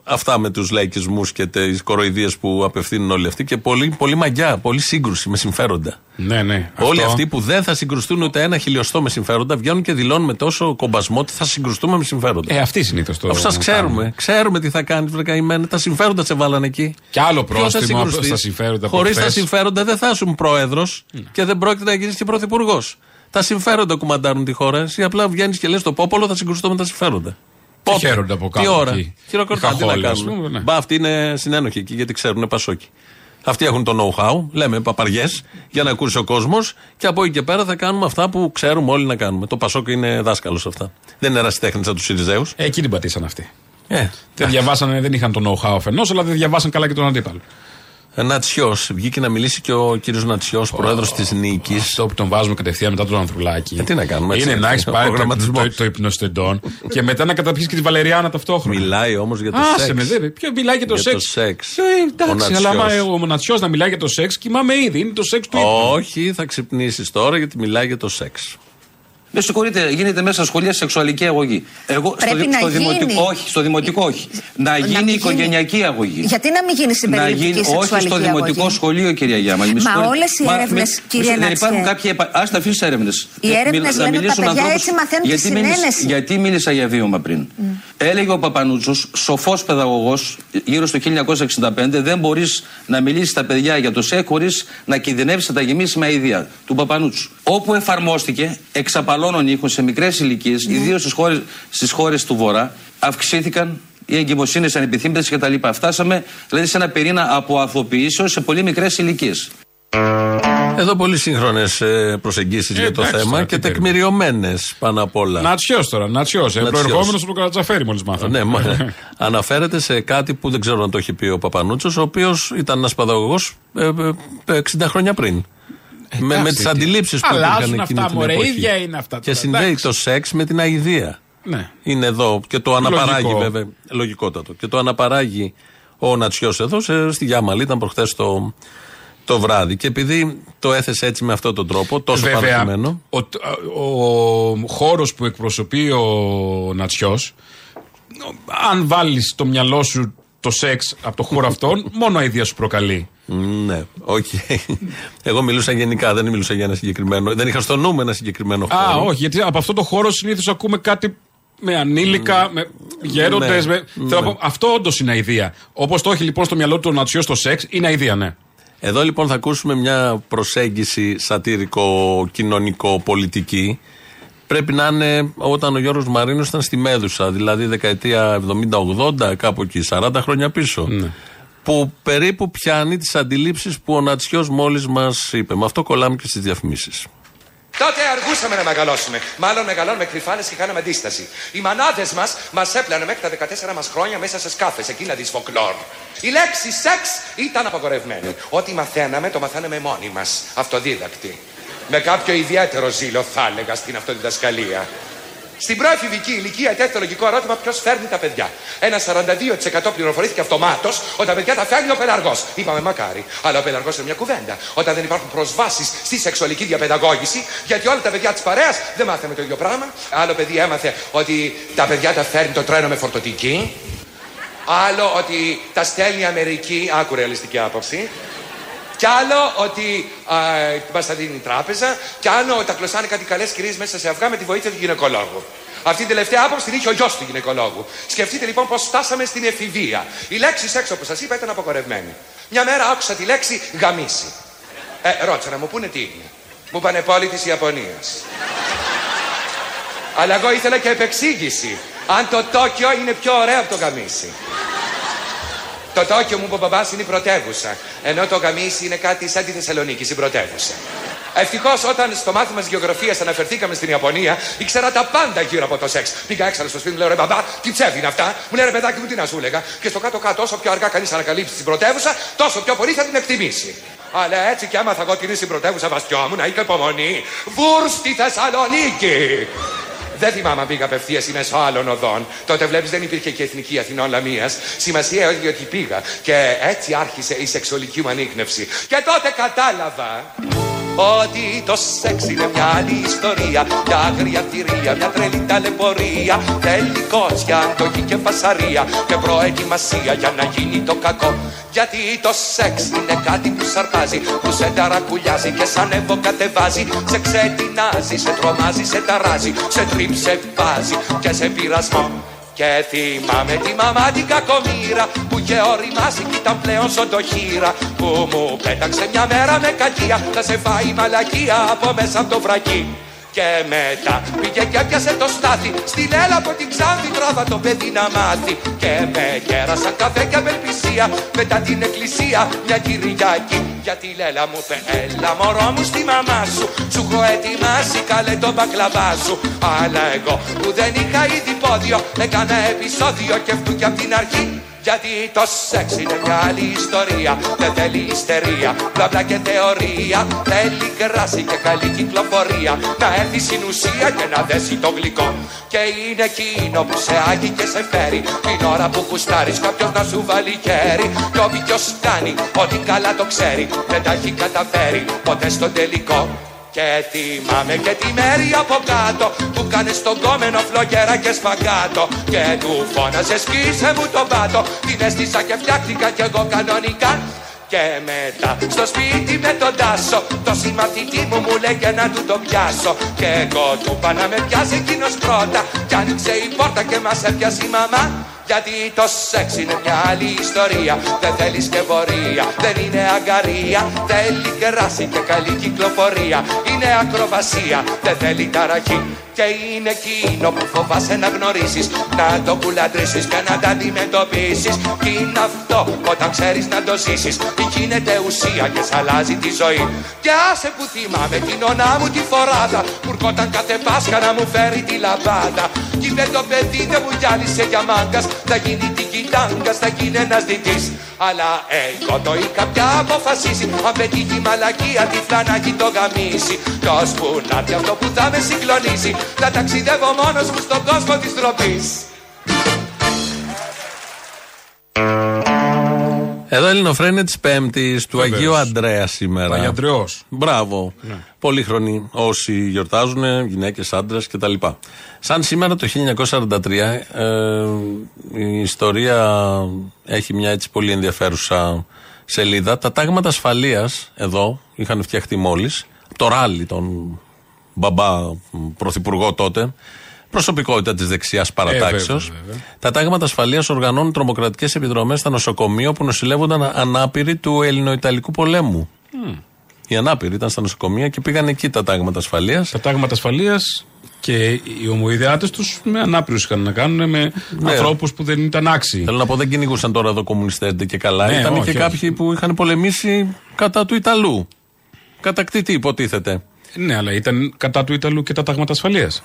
αυτά με τους λαϊκισμούς και τις κοροϊδίες που απευθύνουν όλοι αυτοί και πολύ, πολύ μαγιά, πολύ σύγκρουση με συμφέροντα. Ναι, ναι. Όλοι Αυτό- αυτοί που δεν θα συγκρουστούν ούτε ένα χιλιοστό με συμφέροντα βγαίνουν και δηλώνουν με τόσο κομπασμό ότι θα συγκρουστούμε με συμφέροντα. Ε, αυτοί συνήθως το. Αφού σας ξέρουμε, ξέρουμε τι θα κάνεις, βρε καημένε, τα συμφέροντα σε βάλανε εκεί. Κι άλλο Ποιος θα πρόστιμο συγκρουστείς; στα συμφέροντα που Χωρίς τα χθες. συμφέροντα δεν θα ήσουν πρόεδρος και δεν πρόκειται να γίνεις και πρωθυπουργός. Τα συμφέροντα κουμαντάρουν τη χώρα. Εσύ απλά βγαίνεις και λες το πόπολο θα συγκρουστώ με τα συμφέροντα. Πότε, χαίρονται από τι κάπου ώρα; εκεί; Χειροκροτά, Οι τι να χαχόλοι, ας κάνουν. πούμε, ναι. Μπα, αυτοί είναι συνένοχοι εκεί γιατί ξέρουν πασόκι. Αυτοί έχουν το know-how, λέμε παπαριές, για να ακούσει ο κόσμος και από εκεί και πέρα θα κάνουμε αυτά που ξέρουμε όλοι να κάνουμε. Το Πασόκ είναι δάσκαλος σε αυτά. Δεν είναι ερασιτέχνης σαν τους Σιριζέους. Ε, εκεί την πατήσαν αυτοί. Ε, Δεν διαβάσανε, δεν είχαν το know-how αφενός, αλλά δεν διαβάσαν καλά και τον αντίπαλο. Νατσιός. Βγήκε να μιλήσει και ο κύριος Νατσιός, πρόεδρος της Νίκης. Αυτό που τον βάζουμε κατευθείαν μετά τον Ανδρουλάκη. Ε, τι να κάνουμε, έτσι Είναι είναι. να έχει Ο πάρει το, προγραμματισμός. το, το υπνοστεντόν και μετά να καταπιεί και τη Βαλεριάνα ταυτόχρονα. Μιλάει όμως για το Άσε σεξ. με, δεν. Ποιο μιλάει για το Για το σεξ; σεξ. Ε, εντάξει, Ο αλλά Νατσιός. άμα ο Νατσιός να μιλάει για το σεξ, κοιμάμαι ήδη. Είναι το σεξ του ύπνου. Όχι, θα ξυπνήσεις τώρα γιατί μιλάει για το σεξ. Με συγχωρείτε, γίνεται μέσα στα σχολεία σεξουαλική αγωγή. Εγώ Πρέπει στο, να στο γίνει. δημοτικό, όχι, στο δημοτικό όχι. Να, Να γίνει μην οικογενειακή αγωγή. Γιατί να μην γίνει να συμπεριληπτική γίνει, όχι σεξουαλική στο δημοτικό αγωγή. σχολείο, κυρία Γιάμαλη. με Μα συγχωρείτε. όλες οι Μα έρευνες, μη- κύριε μη- Δεν υπάρχουν Νατσιέ. κάποιοι. επα- Ας τα αφήσει τι έρευνες. Οι έρευνες λένε ότι τα παιδιά έτσι μαθαίνουν τη γιατί, μίλησα- συνένεση. γιατί μίλησα για βίωμα πριν. Έλεγε ο Παπανούτσος, σοφός παιδαγωγός, γύρω στο 1965, δεν μπορείς να μιλήσεις στα παιδιά για το ΣΕΚ χωρίς να κινδυνεύσει να τα γεμίσεις με αηδία. Του Παπανούτσου. Όπου εφαρμόστηκε, εξαπαλώνων ήχων σε μικρές ηλικίες, ιδίως στις χώρες στις χώρες του Βορρά, αυξήθηκαν οι εγκυμοσύνες ανεπιθύμητες κτλ. Φτάσαμε δηλαδή σε ένα πυρήνα από αθωοποιήσεω σε πολύ μικρές ηλικίες. Εδώ πολύ σύγχρονες προσεγγίσεις για το εντάξει, θέμα τώρα, και τι τεκμηριωμένες πάνω απ' όλα. Νατσιός τώρα, νατσιός. Ε, Προερχόμενος από το Καρατζαφέρι, μόλις μάθαμε. Ναι, μα- αναφέρεται σε κάτι που δεν ξέρω αν το έχει πει ο Παπανούτσος, ο οποίος ήταν ένας παιδαγωγός 60 χρόνια πριν. Με, με τις τι- αντιλήψεις που αλλάζουν υπήρχαν εκείνη αυτά, την μωρέ, εποχή. ίδια είναι αυτά Και τώρα, συνδέει εντάξει. το σεξ με την αηδία. Ναι. Είναι εδώ και το αναπαράγει Λογικό. βέβαια. Λογικότατο. Και το αναπαράγει ο Νατσιός εδώ σε, στη Γιάμαλη, ήταν προχθές το, το βράδυ. Και επειδή το έθεσε έτσι με αυτόν τον τρόπο, τόσο Βέβαια, παραδειγμένο. ο, ο, χώρος που εκπροσωπεί ο Νατσιός, αν βάλεις το μυαλό σου το σεξ από το χώρο αυτόν, μόνο αηδία σου προκαλεί. Ναι, οκ. Εγώ μιλούσα γενικά, δεν μιλούσα για ένα συγκεκριμένο. Δεν είχα στο νου μου ένα συγκεκριμένο Α, χώρο. όχι, γιατί από αυτό το χώρο συνήθως ακούμε κάτι με ανήλικα, με γέροντες. Ναι, με... ναι. Θέλω να πω, αυτό όντως είναι αηδία. Όπως το έχει λοιπόν στο μυαλό του ο Νατσιός στο σεξ, είναι αηδία, ναι. Εδώ λοιπόν θα ακούσουμε μια προσέγγιση σατυρικο-κοινωνικο-πολιτική. Πρέπει να είναι όταν ο Γιώργος Μαρίνος ήταν στη Μέδουσα, δηλαδή δεκαετία 70-80, κάπου εκεί, 40 χρόνια πίσω. Που περίπου πιάνει τις αντιλήψεις που ο Νατσιός μόλις μας είπε. Με αυτό κολλάμε και στις διαφημίσεις. Τότε αργούσαμε να μεγαλώσουμε. Μάλλον μεγαλώνουμε κρυφάνε και κάναμε αντίσταση. Οι μανάδες μας μας έπλανε μέχρι τα 14 μας χρόνια μέσα σε σκάφες, εκείνα τη φοκλόρ. Η λέξη σεξ ήταν απαγορευμένη. Ό,τι μαθαίναμε, το μαθαίναμε μόνοι μας. Αυτοδίδακτοι. Με κάποιο ιδιαίτερο ζήλο, θα έλεγα, στην αυτοδιδασκαλία. Στην προεφηβική ηλικία ετέθη το λογικό ερώτημα ποιος φέρνει τα παιδιά. Ένα 42% πληροφορήθηκε αυτομάτως ότι τα παιδιά τα φέρνει ο πελαργός. Είπαμε μακάρι. Αλλά ο πελαργός είναι μια κουβέντα. Όταν δεν υπάρχουν προσβάσεις στη σεξουαλική διαπαιδαγώγηση, γιατί όλα τα παιδιά της παρέας δεν μάθαμε το ίδιο πράγμα. Άλλο παιδί έμαθε ότι τα παιδιά τα φέρνει το τρένο με φορτωτική. Άλλο ότι τα στέλνει η Αμερική. Άκου ρεαλιστική άποψη. Κι άλλο ότι μας τα δίνει η τράπεζα. Κι άλλο ότι τα κλωσάνε κάτι καλές κυρίες μέσα σε αυγά με τη βοήθεια του γυναικολόγου. Αυτή την τελευταία άποψη την είχε ο γιος του γυναικολόγου. Σκεφτείτε λοιπόν πώς φτάσαμε στην εφηβεία. Η λέξη σεξ, όπως σας είπα, ήταν απαγορευμένη. Μια μέρα άκουσα τη λέξη γαμίση. Ε, ρώτησα να μου πούνε τι είναι. Μου είπανε πόλη της Ιαπωνίας. Αλλά εγώ ήθελα και επεξήγηση. Αν το Τόκιο είναι πιο ωραίο από το γαμίσι. Το Τόκιο μου, είπε ο μπαμπάς, είναι η πρωτεύουσα. Ενώ το Γαμίσι είναι κάτι σαν τη Θεσσαλονίκη, η πρωτεύουσα. Ευτυχώς, όταν στο μάθημα της γεωγραφίας αναφερθήκαμε στην Ιαπωνία, ήξερα τα πάντα γύρω από το σεξ. Πήγα έξω στο σπίτι μου, λέω ρε μπαμπά, τι ψεύδι είναι αυτά; Μου λέει ρε παιδάκι μου, τι να σου έλεγα; Και στο κάτω-κάτω, όσο πιο αργά κανείς ανακαλύψει την πρωτεύουσα, τόσο πιο πολύ θα την εκτιμήσει. Αλλά έτσι κι άμαθα εγώ την είσαι η πρωτεύουσα βαστιόμουν, να είχα υπομονή. Βούρ στη Θεσσαλονίκη! Δεν θυμάμαι αν πήγα απευθείας ή μέσω άλλων οδών. Τότε βλέπεις δεν υπήρχε και εθνική Αθηνών Λαμία. Σημασία έχει ότι πήγα. Και έτσι άρχισε η σεξουαλική μου ανείχνευση. Και τότε κατάλαβα ότι το σεξ είναι μια άλλη ιστορία. Μια άγρια θηρία, μια τρελή ταλαιπωρία. Θέλει κότσια, αντοχή και φασαρία. Και προετοιμασία για να γίνει το κακό. Γιατί το σεξ είναι κάτι που σαρπάζει, που σε ταρακουλιάζει και σαν εύω κατεβάζει. Σε ξετινάζει, σε τρομάζει, σε ταράζει, σε τρίψε βάζει και σε πειρασμό. Και θυμάμαι τη μαμά την κακομήρα που είχε οριμάσει κι ήταν πλέον σοντοχύρα που μου πέταξε μια μέρα με κακία να σε φάει η μαλακία από μέσα από το βρακί. Και μετά. Πήγε και έπιασε το στάθι Στην έλα από την Ξάνθη τράβα το παιδί να μάθει. Και με κέρασαν καφέ και απελπισία Μετά την εκκλησία μια Κυριακή. Γιατί Λέλα μου είπε έλα μωρό μου στη μαμά σου. Σου έχω ετοιμάσει καλέ το μπακλαβά σου. Αλλά εγώ που δεν είχα ήδη πόδιο Έκανα επεισόδιο και αυτού και απ' την αρχή γιατί το σεξ είναι μια άλλη ιστορία Δεν θέλει ιστερία, μπλα μπλα και θεωρία Θέλει κράση και καλή κυκλοφορία. Να έρθει στην ουσία και να δέσει το γλυκό. Και είναι εκείνο που σε άγει και σε φέρει. Την ώρα που κουστάρεις κάποιος να σου βάλει χέρι. Κι όποιος κάνει ότι καλά το ξέρει Δεν τα έχει καταφέρει ποτέ στο τελικό και θυμάμαι και τη μέρη από κάτω. Που κάνε στον κόμενο φλογέρα και σπαγκάτο Και του φώναζε σκίσε μου τον πάτο Την έστησα και φτιάχτηκα κι εγώ κανονικά. Και μετά στο σπίτι με τον Τάσο Το συμμαθητή μου μου λέγε να του το πιάσω. Και εγώ του είπα να με πιάσει εκείνος πρώτα. Κι άνοιξε η πόρτα και μας έπιασε η μαμά γιατί το σεξ είναι μια άλλη ιστορία. Δεν θέλεις σκευωρία, δεν είναι αγκαρία. Θέλει κράση και καλή κυκλοφορία. Είναι ακροβασία, δεν θέλει ταραχή Και είναι εκείνο που φοβάσαι να γνωρίσεις. Να το κουλαντρήσεις και να τα αντιμετωπίσεις. Τι είναι αυτό όταν ξέρεις να το ζήσεις. Γίνεται ουσία και σ' αλλάζει τη ζωή. Και άσε που θυμάμαι την ονά μου τη φοράδα. Που ερχόταν κάθε Πάσχα να μου φέρει τη λαμπάδα. Κι είπε το παιδί δεν μου γυάλισε για μάγκας. Θα γίνει την κοιτάγκας, θα γίνει ένας διτής. Αλλά εγώ το είχα πια αποφασίσει. Αν πετύχει μαλακία τη φλανάκι το γαμίσει Κι που να αυτό που θα με συγκλονίσει Θα ταξιδεύω μόνος μου στον κόσμο της τροπής Εδώ Ελληνοφρένια της Πέμπτης του Βεβαίως. Αγίου Αντρέα σήμερα. Παγιαντρεός. Μπράβο. Ναι. Πολύχρονοι όσοι γιορτάζουν, γυναίκες, άντρες κτλ. Σαν σήμερα το 1943, ε, η ιστορία έχει μια έτσι πολύ ενδιαφέρουσα σελίδα. Τα τάγματα ασφαλείας εδώ είχαν φτιαχτεί μόλις. Το ράλι, τον μπαμπά πρωθυπουργό τότε, προσωπικότητα της δεξιάς παρατάξεω. βέβαια, βέβαια. Τα τάγματα ασφαλείας οργανώνουν τρομοκρατικές επιδρομές στα νοσοκομεία όπου νοσηλεύονταν ανάπηροι του Ελληνοϊταλικού πολέμου. Οι ανάπηροι ήταν στα νοσοκομεία και πήγαν εκεί τα τάγματα ασφαλείας. Τα τάγματα ασφαλείας και οι ομοειδεάτε τους με ανάπηρους είχαν να κάνουν, με Ναι. ανθρώπους που δεν ήταν άξιοι. Θέλω να πω, δεν κυνηγούσαν τώρα εδώ κομμουνιστές και καλά. Ναι, ήταν όχι, και όχι. κάποιοι που είχαν πολεμήσει κατά του Ιταλού. Κατακτητή, υποτίθεται. Ναι, αλλά ήταν κατά του Ιταλού και τα τάγματα ασφαλείας.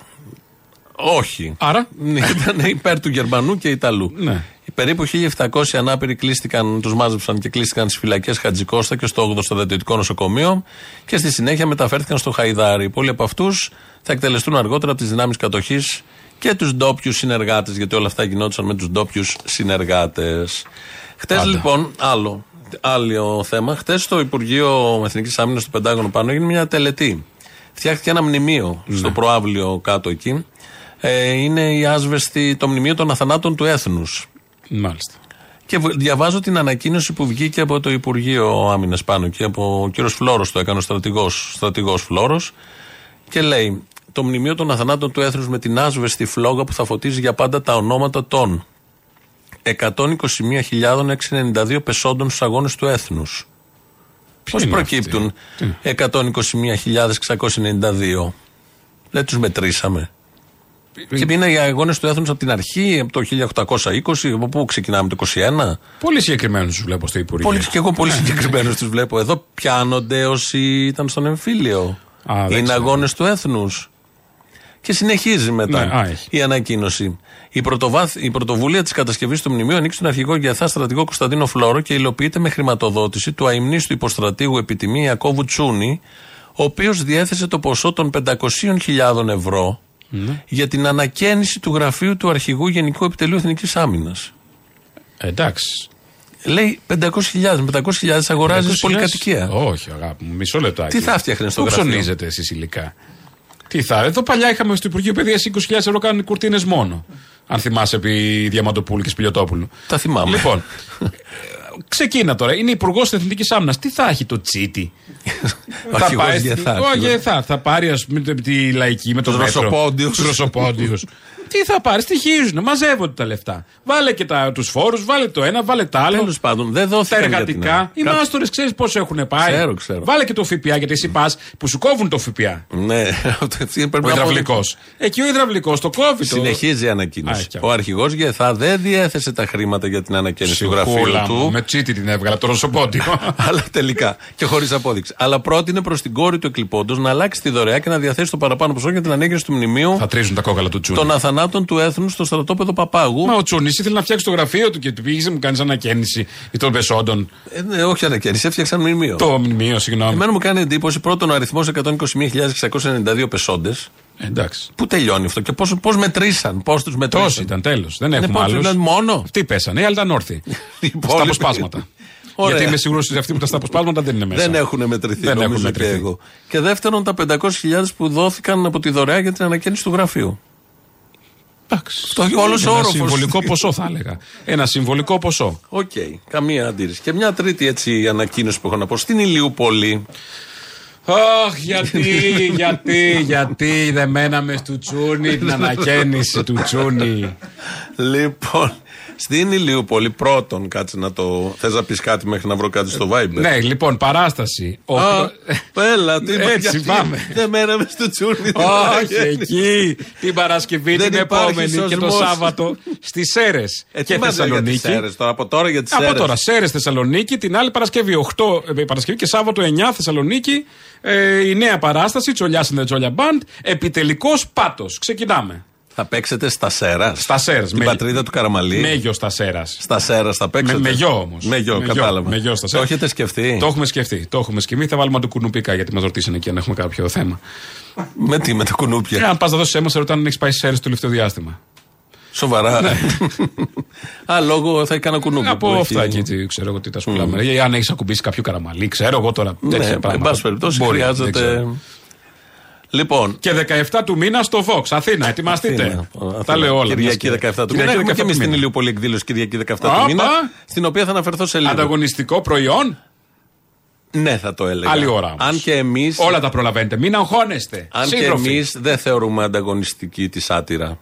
Όχι. Άρα; Ναι, ήταν υπέρ του Γερμανού και Ιταλού. Ναι. Οι περίπου 1.700 ανάπηροι κλείστηκαν, τους μάζεψαν και κλείστηκαν στις φυλακές Χατζικώστα και στο 8ο στρατιωτικό νοσοκομείο και στη συνέχεια μεταφέρθηκαν στο Χαϊδάρι. Πολλοί από αυτούς θα εκτελεστούν αργότερα από τις δυνάμεις κατοχής και τους ντόπιους συνεργάτες, γιατί όλα αυτά γινόντουσαν με τους ντόπιους συνεργάτες. Χτες Πάντα. λοιπόν, άλλο, άλλο θέμα. Χτες στο Υπουργείο Εθνικής Άμυνας του Πεντάγωνο πάνω έγινε μια τελετή. Φτιάχτηκε ένα μνημείο στο προάβλιο κάτω εκεί. Ε, είναι η άσβεστη, το μνημείο των αθανάτων του έθνους. Μάλιστα. Και β- διαβάζω την ανακοίνωση που βγήκε από το Υπουργείο Άμυνας πάνω και από ο κύριος Φλόρο το έκανε ο στρατηγός στρατηγός Φλόρο. Και λέει: Το μνημείο των αθανάτων του έθνους με την άσβεστη φλόγα που θα φωτίζει για πάντα τα ονόματα των 121.692 πεσόντων στους αγώνες του έθνους. Πώς είναι προκύπτουν 121.692. Δεν τους μετρήσαμε. Και είναι οι αγώνες του έθνους από την αρχή, από το 1820, από πού ξεκινάμε, το 21. Πολύ συγκεκριμένους τους βλέπω στο Υπουργείο. Πολύ, και εγώ πολύ συγκεκριμένους τους βλέπω. Εδώ πιάνονται όσοι ήταν στον εμφύλιο. Α, δεν είναι ξέρω. αγώνες του έθνους. Και συνεχίζει μετά Ναι, α, έχει. η ανακοίνωση. Η, πρωτοβάθ, η πρωτοβουλία της κατασκευής του μνημείου ανοίξει τον αρχηγό Γεθά στρατηγό Κωνσταντίνο Φλόρο και υλοποιείται με χρηματοδότηση του αιμνίστου υποστρατήγου επιτιμή Ιακώβου Τσούνη, ο οποίος διέθεσε το ποσό των 500.000 ευρώ Ναι. για την ανακαίνιση του γραφείου του Αρχηγού Γενικού Επιτελείου Εθνικής Άμυνας. Ε, εντάξει. Λέει 500.000. Με 500.000 αγοράζεις 500.000. πολυκατοικία. Όχι, αγάπη μου, μισό λεπτάκι. Τι θα φτιάχνε στο Πού γραφείο; ψωνίζετε εσεί υλικά. Τι θα. Εδώ παλιά είχαμε στο Υπουργείο Παιδείας 20.000 ευρώ κάνουν κουρτίνες μόνο. Αν θυμάσαι επί Διαμαντοπούλου και Σπιλιοτόπουλου. Τα θυμάμαι. Λοιπόν, ε, ξεκίνα τώρα. Είναι υπουργός της Εθνικής Άμυνας. Τι θα έχει το τσίτι; Ο αρχηγός πάει στη- Γεθά, Όχι, αρχηγός. θα, θα πάρει ας πούμε τη λαϊκή με τον Τους Ρωσοπόντιους. Τους Ρωσοπόντιους. Τι θα πάρεις, στοιχίζουν, μαζεύονται τα λεφτά. Βάλε και τους φόρους, βάλε το ένα, βάλε το άλλο. Τέλος πάντων, δεν Τα δόθηκαν. για την εργατικά. ώρα. Οι Κα- μάστορες ξέρεις πώς έχουν πάει. Ξέρω, ξέρω. Βάλε και το ΦΠΑ γιατί εσύ πας που σου κόβουν το ΦΠΑ. Ναι, αυτό πρέπει Ο να υδραυλικός. Εκεί ο υδραυλικός το κόβει. το- Συνεχίζει η Α, ανακοίνωση. έχει αυτό. Ο αρχηγός Γεθά δεν διέθεσε τα χρήματα για την ανακαίνιση του γραφείου Ψυχούλα μου, του. Με τσίτι την έβγαλα από το Ρωσοπόντιο. αλλά τελικά και χωρίς απόδειξη. Αλλά πρότεινε προς την κόρη του εκλειπώντος να αλλάξει τη δωρεά και να διαθέσει το παραπάνω ποσό για την ανέγερση του μνημείου θα τρίζουν τα κόκαλα του Τσούνι. των αθανάτων του έθνους στο στρατόπεδο Παπάγου. Μα ο Τσούνι ήθελε να φτιάξει το γραφείο του και του πήγε μου κάνει ανακαίνιση των πεσόντων. Ε, ναι, όχι ανακαίνιση, έφτιαξαν μνημείο. Το μνημείο, συγγνώμη. Εμένα μου κάνει εντύπωση πρώτον ο αριθμός 121.692 πεσόντες. Ε, Εντάξει. Πού τελειώνει αυτό και πώς μετρήσαν, πώς τους μετρήσαν; Τόσοι ήταν τέλος. Δεν Είναι έχουμε πόσοι, άλλους. δηλαδή, μόνο; Αυτοί πέσανε, οι άλλοι ήταν όρθιοι. Οι Στα υπόλοιποι. αποσπάσματα. Ωραία. Γιατί είμαι σίγουρος ότι αυτοί που ήταν στα αποσπάσματα δεν είναι μέσα. Δεν έχουν μετρηθεί, Δεν νομίζω έχουν μετρηθεί. και εγώ. Και δεύτερον, τα 500.000 που δόθηκαν από τη δωρεά για την ανακαίνιση του γραφείου. Εντάξει. Το έχει όλος Ένα όροφος. συμβολικό ποσό θα έλεγα. Ένα συμβολικό ποσό. Οκ, καμία αντίρρηση. Και μια τρίτη έτσι ανακοίνωση που έχω να πω στην Ηλιούπολη. Αχ, γιατί, γιατί, γιατί δεν μέναμε στο τσούνι την ανακαίνιση του τσούνι. Λοιπόν, Στην Ηλιούπολη, πρώτον, κάτσε να το. Θες να πεις κάτι μέχρι να βρω κάτι στο Viber; Ναι, λοιπόν, παράσταση. Ο... Α, έλα, τι Έτσι, πάμε. Δεν μέραμε στο τσούρνι. Όχι, εκεί την Παρασκευή, Δεν την υπάρχει επόμενη και το σωσμός. Σάββατο στις Σέρες Ε, και τι μας λέει για τις Θεσσαλονίκη. Σέρρες τώρα, από τώρα για τις Από τώρα, Σέρες Θεσσαλονίκη, την άλλη Παρασκευή 8 ε, Παρασκευή και Σάββατο 9 Θεσσαλονίκη. Ε, η νέα παράσταση, Τσολιάς in the Τζόλια Band. Επιτελικός πάτος. Ξεκινάμε. Θα παίξετε στα Σέρας. Στα Σέρε. Την πατρίδα του Καραμαλή. Μέγιο στα Σέρας. Στα Σέρας θα παίξετε. Με, με γιο όμως. Με γιο, κατάλαβα. Με γιο στα το Σέρας. έχετε σκεφτεί; Το έχουμε σκεφτεί. Το έχουμε σκεφτεί. Θα βάλουμε το κουνουπίκα γιατί μας ρωτήσανε εκεί αν έχουμε κάποιο θέμα. Με τι, με τα Ε, κουνούπια. αν πας να δώσεις αίμα, σε ρωτάνε αν έχεις πάει στι Σέρες το τελευταίο διάστημα. Σοβαρά. Α, λόγω θα έκανα κουνούπι. που Από έχει- αυτά εκεί, τι ξέρω εγώ τι τα σου μιλάμε. Ή αν έχεις ακουμπήσει κάποιο καραμαλί, ξέρω εγώ τώρα Ναι, τέτοια εν πράγματα. πάση περιπτώσει Μπορεί, δεν χρειάζεται. ξέρω. Λοιπόν, Και 17 του μήνα στο Vox, Αθήνα, ετοιμαστείτε. Αθήνα, Αθήνα. Τα λέω όλα. Κυριακή μιας και- 17 του μήνα. Κυριακή Έχουμε και 17 εμείς του στην μήνα. Ηλιούπολη εκδήλωση Κυριακή 17 του Όπα. μήνα. Στην οποία θα αναφερθώ σε λίγο. Ανταγωνιστικό προϊόν, Ναι, θα το έλεγα. άλλη ώρα. όμως. Αν και εμεί. Όλα τα προλαβαίνετε. Μην αγχώνεστε. Αν και Σύντροφοι. εμείς δεν θεωρούμε ανταγωνιστική τη σάτυρα.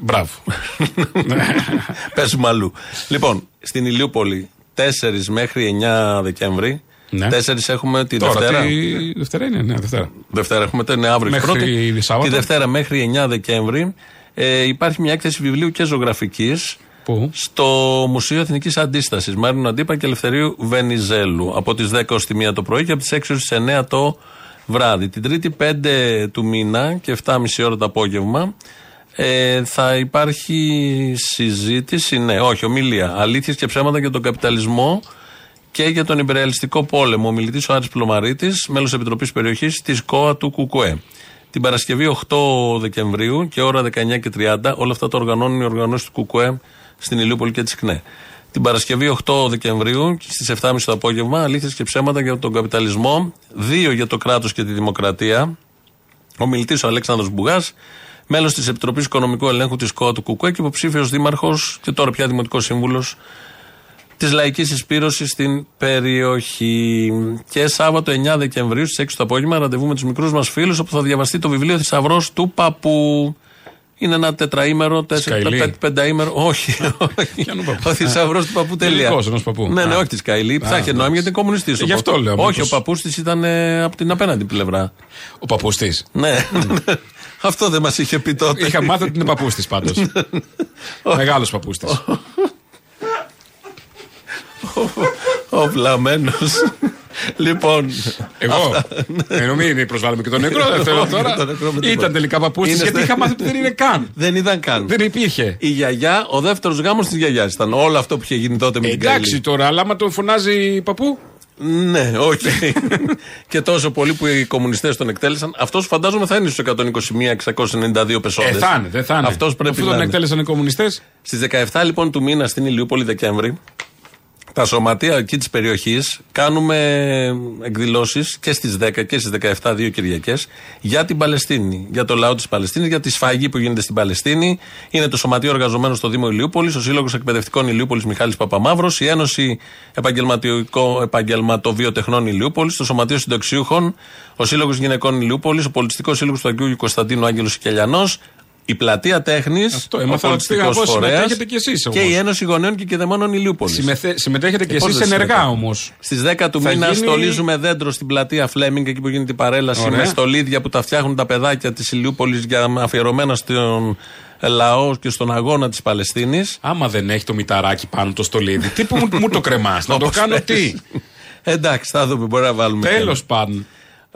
Μπράβο. Πέσουμε αλλού. Λοιπόν, στην Ηλιούπολη 4 μέχρι 9 Δεκέμβρη. Ναι. 4 έχουμε τη Τώρα, Δευτέρα. τι- Δευτέρα είναι, ναι, Δευτέρα. Δευτέρα έχουμε το είναι αύριο Μέχρι πρώτη. Σάββατο. Τη Δευτέρα μέχρι 9 Δεκέμβρη ε, υπάρχει μια έκθεση βιβλίου και ζωγραφικής Πού; στο Μουσείο Εθνικής Αντίστασης Μάρινου Αντίπα και Ελευθερίου Βενιζέλου από τις 10 ως τη 1 το πρωί και από τις 6 ως τις 9 το βράδυ. Την Τρίτη 5 του μήνα και 7.30 ώρα το απόγευμα ε, θα υπάρχει συζήτηση, ναι, όχι, ομιλία. Αλήθειες και ψέματα για τον καπιταλισμό και για τον υπερεαλιστικό πόλεμο. Ο μιλητής ο Άρης Πλωμαρίτης, μέλος Επιτροπής Περιοχής της ΚΟΑ του ΚΚΕ. Την Παρασκευή 8 Δεκεμβρίου και ώρα 19 και 30, όλα αυτά τα οργανώνουν οι οργανώσεις του ΚΚΕ στην Ηλιούπολη και της ΚΝΕ. Την Παρασκευή 8 Δεκεμβρίου στις 7.30 το απόγευμα, αλήθειες και ψέματα για τον καπιταλισμό, δύο για το κράτος και τη δημοκρατία. Ο μιλητής ο Αλέξανδρος Μπουγάς, μέλος της Επιτροπής Οικονομικού Ελέγχου της ΚΟΑ του ΚΚΕ και υποψήφιος δήμαρχος και τώρα πια δημοτικός σύμβουλος της Λαϊκής Εισπήρωση στην περιοχή. Και Σάββατο 9 Δεκεμβρίου στις 6 το απόγευμα ραντεβού με τους μικρούς μας φίλους όπου θα διαβαστεί το βιβλίο Θησαυρός του Παππού. Είναι ένα τετραήμερο, τέσσερα, Σκαηλή. πέ- πενταήμερο. Όχι, όχι. Ποιανού παππού; Ο Θησαυρός του Παππού τελεία. Τελικός ενός παππού. Ναι, ναι, Α. όχι τη Σκαηλή. Θα είχε νόημα γιατί είναι κομμουνιστής. Γι' αυτό λέω, Όχι, μήπως- ο παππούς της ήταν ε, από την απέναντι πλευρά. Ο παππού τη. Ναι. Αυτό δεν μας είχε πει τότε. Είχα μάθει ότι είναι παππού τη πάντω. Μεγάλος παππού τη. Ο βλαμμένος. Λοιπόν. Εγώ; Ενώ μην προσβάλλουμε και τον νεκρό, δεν θέλω Όχι, τώρα. τον νεκρό με τίποτα. Ήταν τελικά παππού τη Είναι γιατί στε- είχα μάθει ότι δεν είναι καν. Δεν ήταν καν. Δεν υπήρχε. Η γιαγιά, ο δεύτερος γάμος της γιαγιάς ήταν. Όλο αυτό που είχε γίνει τότε με την Εντάξει Καηλή. τώρα, αλλά άμα τον φωνάζει παππού; Ναι, όχι. και τόσο πολύ που οι κομμουνιστές τον εκτέλεσαν. Αυτός φαντάζομαι θα είναι στους 121-692 πεσόντε. Ε, θα είναι, δεν θα είναι. Αυτός πρέπει Αφού να τον είναι. εκτέλεσαν οι κομμουνιστές; Στις 17 λοιπόν του μήνα στην Ηλιούπολη Δεκέμβρη, τα σωματεία εκεί της περιοχής κάνουμε εκδηλώσεις και στις 10 και στις 17 δύο Κυριακές για την Παλαιστίνη. Για το λαό της Παλαιστίνης, για τη σφαγή που γίνεται στην Παλαιστίνη. Είναι το Σωματείο Εργαζομένων στο Δήμο Ηλιούπολης, ο Σύλλογος Εκπαιδευτικών Ηλιούπολης Μιχάλης Παπαμαύρος, η Ένωση Επαγγελματικό- Επαγγελματοβιοτεχνών Ηλιούπολης, το Σωματείο Συντοξιούχων, ο Σύλλογος Γυναικών Ηλιούπολης, ο Πολιτιστικός Σύλλογος του Αγίου Κωνσταντίνου Άγγελος Κελιανός, η Πλατεία Τέχνης, Αυτό, ο έμαθα ότι πήγα πολιτιστικό εγώ, φορέας συμμετέχετε κι εσείς και όμως. η Ένωση Γονέων και Κεδεμόνων Ηλιούπολης. Συμμετέχετε κι Ε, πώς εσεί δεν ενεργά συμμετέχω. όμως. Στις 10 του Θα μήνα γίνει- στολίζουμε δέντρο στην πλατεία Φλέμινγκ, εκεί που γίνεται η παρέλαση Ωραία. με στολίδια που τα φτιάχνουν τα παιδάκια της Ηλιούπολης για αφιερωμένα στον λαό και στον αγώνα της Παλαιστίνης. Άμα δεν έχει το μηταράκι πάνω το στολίδι, τι που μου, μου το κρεμάς, να το Όπως κάνω θες. τι; Εντάξει, θα δούμε, μπορεί να βάλουμε. Τέλος και- πάντων.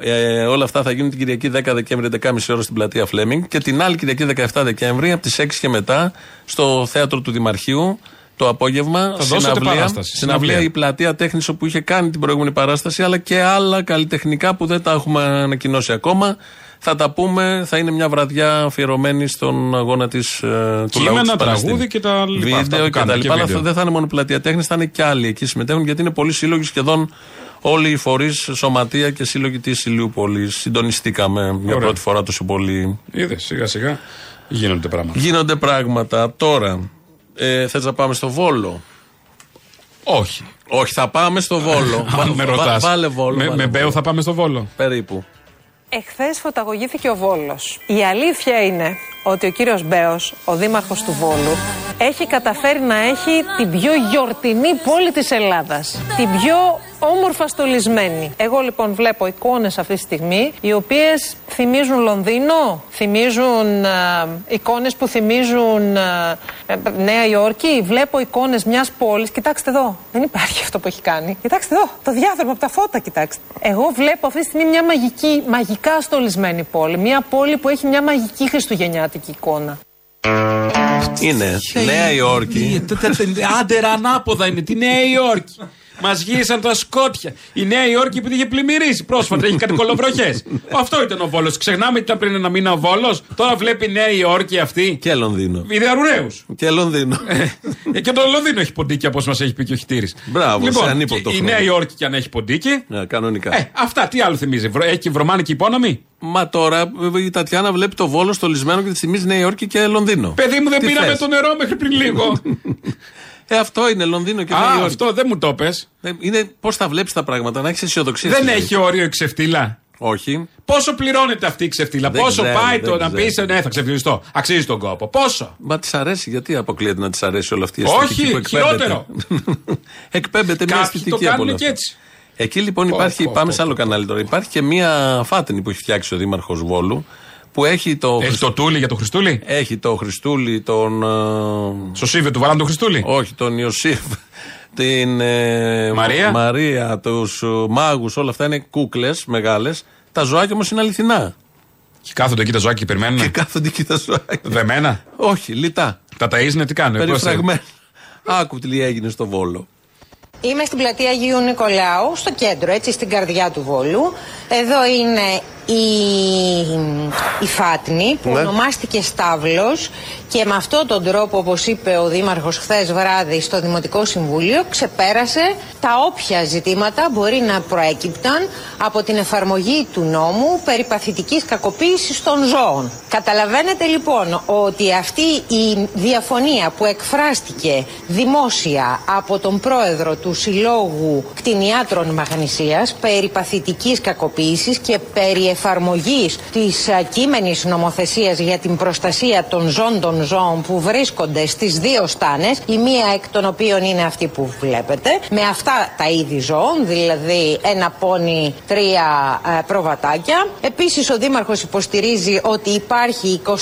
Ε, όλα αυτά θα γίνουν την Κυριακή 10 Δεκέμβρη 11.30 ώρα στην πλατεία Φλέμινγκ και την άλλη Κυριακή 17 Δεκέμβρη από τις 6 και μετά στο θέατρο του Δημαρχείου το απόγευμα. Θα δώσετε παράσταση, Συναυλία συναυλία. η πλατεία τέχνης όπου είχε κάνει την προηγούμενη παράσταση αλλά και άλλα καλλιτεχνικά που δεν τα έχουμε ανακοινώσει ακόμα. Θα τα πούμε, θα είναι μια βραδιά αφιερωμένη στον αγώνα της, ε, του λαού Κείμενα, της Παλαιστίνης. τραγούδι και τα λοιπά. αυτά Βίντεο που και κάνετε τα λοιπά. Αλλά βίντεο. αυτό δεν θα είναι μόνο πλατεία τέχνης, θα είναι και άλλοι εκεί συμμετέχουν γιατί είναι πολλοί σύλλογοι σχεδόν όλοι οι φορείς, σωματεία και σύλλογοι της Ηλιούπολης. Συντονιστήκαμε για Ωραία. πρώτη φορά τόσο πολύ. Είδες σιγά σιγά γίνονται πράγματα. Γίνονται πράγματα. Τώρα, ε, θες να πάμε στο Βόλο; Όχι. Όχι, θα πάμε στο Βόλο. Αν με Βα- ρωτάς. Βάλε Βόλο. Με, βάλε με Βόλο. Μπέο θα πάμε στο Βόλο. Περίπου. Εχθές φωταγωγήθηκε ο Βόλος. Η αλήθεια είναι ότι ο κύριος Μπέος, ο δήμαρχος του Βόλου, έχει καταφέρει να έχει την πιο γιορτινή πόλη της Ελλάδας. Την πιο όμορφα στολισμένη. Εγώ λοιπόν βλέπω εικόνες αυτή τη στιγμή οι οποίες θυμίζουν Λονδίνο, θυμίζουν ε, εικόνες που θυμίζουν ε, ε, Νέα Υόρκη. Βλέπω εικόνες μιας πόλης. Κοιτάξτε εδώ. Δεν υπάρχει αυτό που έχει κάνει. Κοιτάξτε εδώ. Το διάδρομο από τα φώτα, κοιτάξτε. Εγώ βλέπω αυτή τη στιγμή μια μαγική, μαγικά στολισμένη πόλη. Μια πόλη που έχει μια μαγική χριστουγεννιάτικη εικόνα. Είναι Νέα Υόρκη. Άντε, ανάποδα είναι τη Νέα Υόρκη. Μας γύρισαν τα σκότια. Η Νέα Υόρκη που είχε πλημμυρίσει πρόσφατα, έχει κάτι κολοβροχές. Αυτό ήταν ο Βόλος. Ξεχνάμε ότι ήταν πριν ένα μήνα ο Βόλος. Τώρα βλέπει η Νέα Υόρκη αυτή. Και Λονδίνο. Ιδεαρουρέου. Και Λονδίνο. Ε, και το Λονδίνο έχει ποντίκι όπως μας έχει πει και ο Χιτήρης. Μπράβο, λοιπόν, σε ανίποτο Η χρόνο. Νέα Υόρκη κι αν έχει ποντίκι. Ναι, κανονικά. Ε, αυτά τι άλλο θυμίζει. Βρο- Έχει βρωμάνικη υπόνομη; Μα τώρα η Τατιάνα βλέπει το βόλο στολισμένο και τη θυμίζει Νέα Υόρκη και Λονδίνο. Παιδί μου δεν Τι πήραμε θες; το νερό μέχρι πριν λίγο. Ε, αυτό είναι Λονδίνο και Νέα Α, Υόρκη. αυτό δεν μου το πες. Ε, Είναι πώς θα βλέπεις τα πράγματα, να έχεις αισιοδοξία. Δεν στη ζωή. έχει όριο η ξεφτύλα. Όχι. Πόσο πληρώνεται αυτή η ξεφτύλα, Δεν Πόσο ξέρω, πάει δεν το να ξέρω. πεις Ναι, θα ξεφτυλιστώ. Αξίζει τον κόπο. Πόσο; Μα της αρέσει, γιατί αποκλείεται να της αρέσει όλη αυτή η αισθητική Όχι, που εκπέμπεται; χειρότερο. εκπέμπεται μια Κάποιοι αισθητική το από κάνουν όλα και αυτά. έτσι. Εκεί λοιπόν Πω, υπάρχει, πω, πάμε πω, σε άλλο πω. κανάλι τώρα. Υπάρχει και μια φάτενη που έχει φτιάξει ο Δήμαρχος Βόλου που έχει το. Έχει το τούλι για το Χριστούλη; Έχει το Χριστούλη, τον. ε, Στο Σίβε του βάλαν το Χριστούλη; Όχι, τον Ιωσήφ. Την ε, Μαρία; Μαρία, τους μάγους, όλα αυτά είναι κούκλες μεγάλες. Τα ζωάκια όμως είναι αληθινά. Και κάθονται εκεί τα ζωάκια και περιμένουν. Και κάθονται εκεί τα ζωάκια. Δεμένα; Όχι, λιτά. Τα ταΐζουνε τι κάνουν. πώς, ε; Περιφραγμένα. Άκου τι έγινε στο Βόλο. Είμαι στην πλατεία Αγίου Νικολάου, στο κέντρο, έτσι στην καρδιά του Βόλου. Εδώ είναι η, η Φάτνη που Ναι. ονομάστηκε Στάβλος και με αυτόν τον τρόπο, όπως είπε ο Δήμαρχος χθες βράδυ στο Δημοτικό Συμβούλιο, ξεπέρασε τα όποια ζητήματα μπορεί να προέκυπταν από την εφαρμογή του νόμου περί παθητικής κακοποίησης των ζώων. Καταλαβαίνετε λοιπόν ότι αυτή η διαφωνία που εκφράστηκε δημόσια από τον πρόεδρο του Συλλόγου Κτηνιάτρων Μαγνησίας περί παθητικής κακοποίησης και περί εφαρμογής της α, κείμενης νομοθεσίας για την προστασία των ζώντων ζώων που βρίσκονται στις δύο στάνες, η μία εκ των οποίων είναι αυτή που βλέπετε, με αυτά τα είδη ζώων, δηλαδή ένα πόνι, τρία ε, προβατάκια. Επίσης ο Δήμαρχος υποστηρίζει ότι υπάρχει 24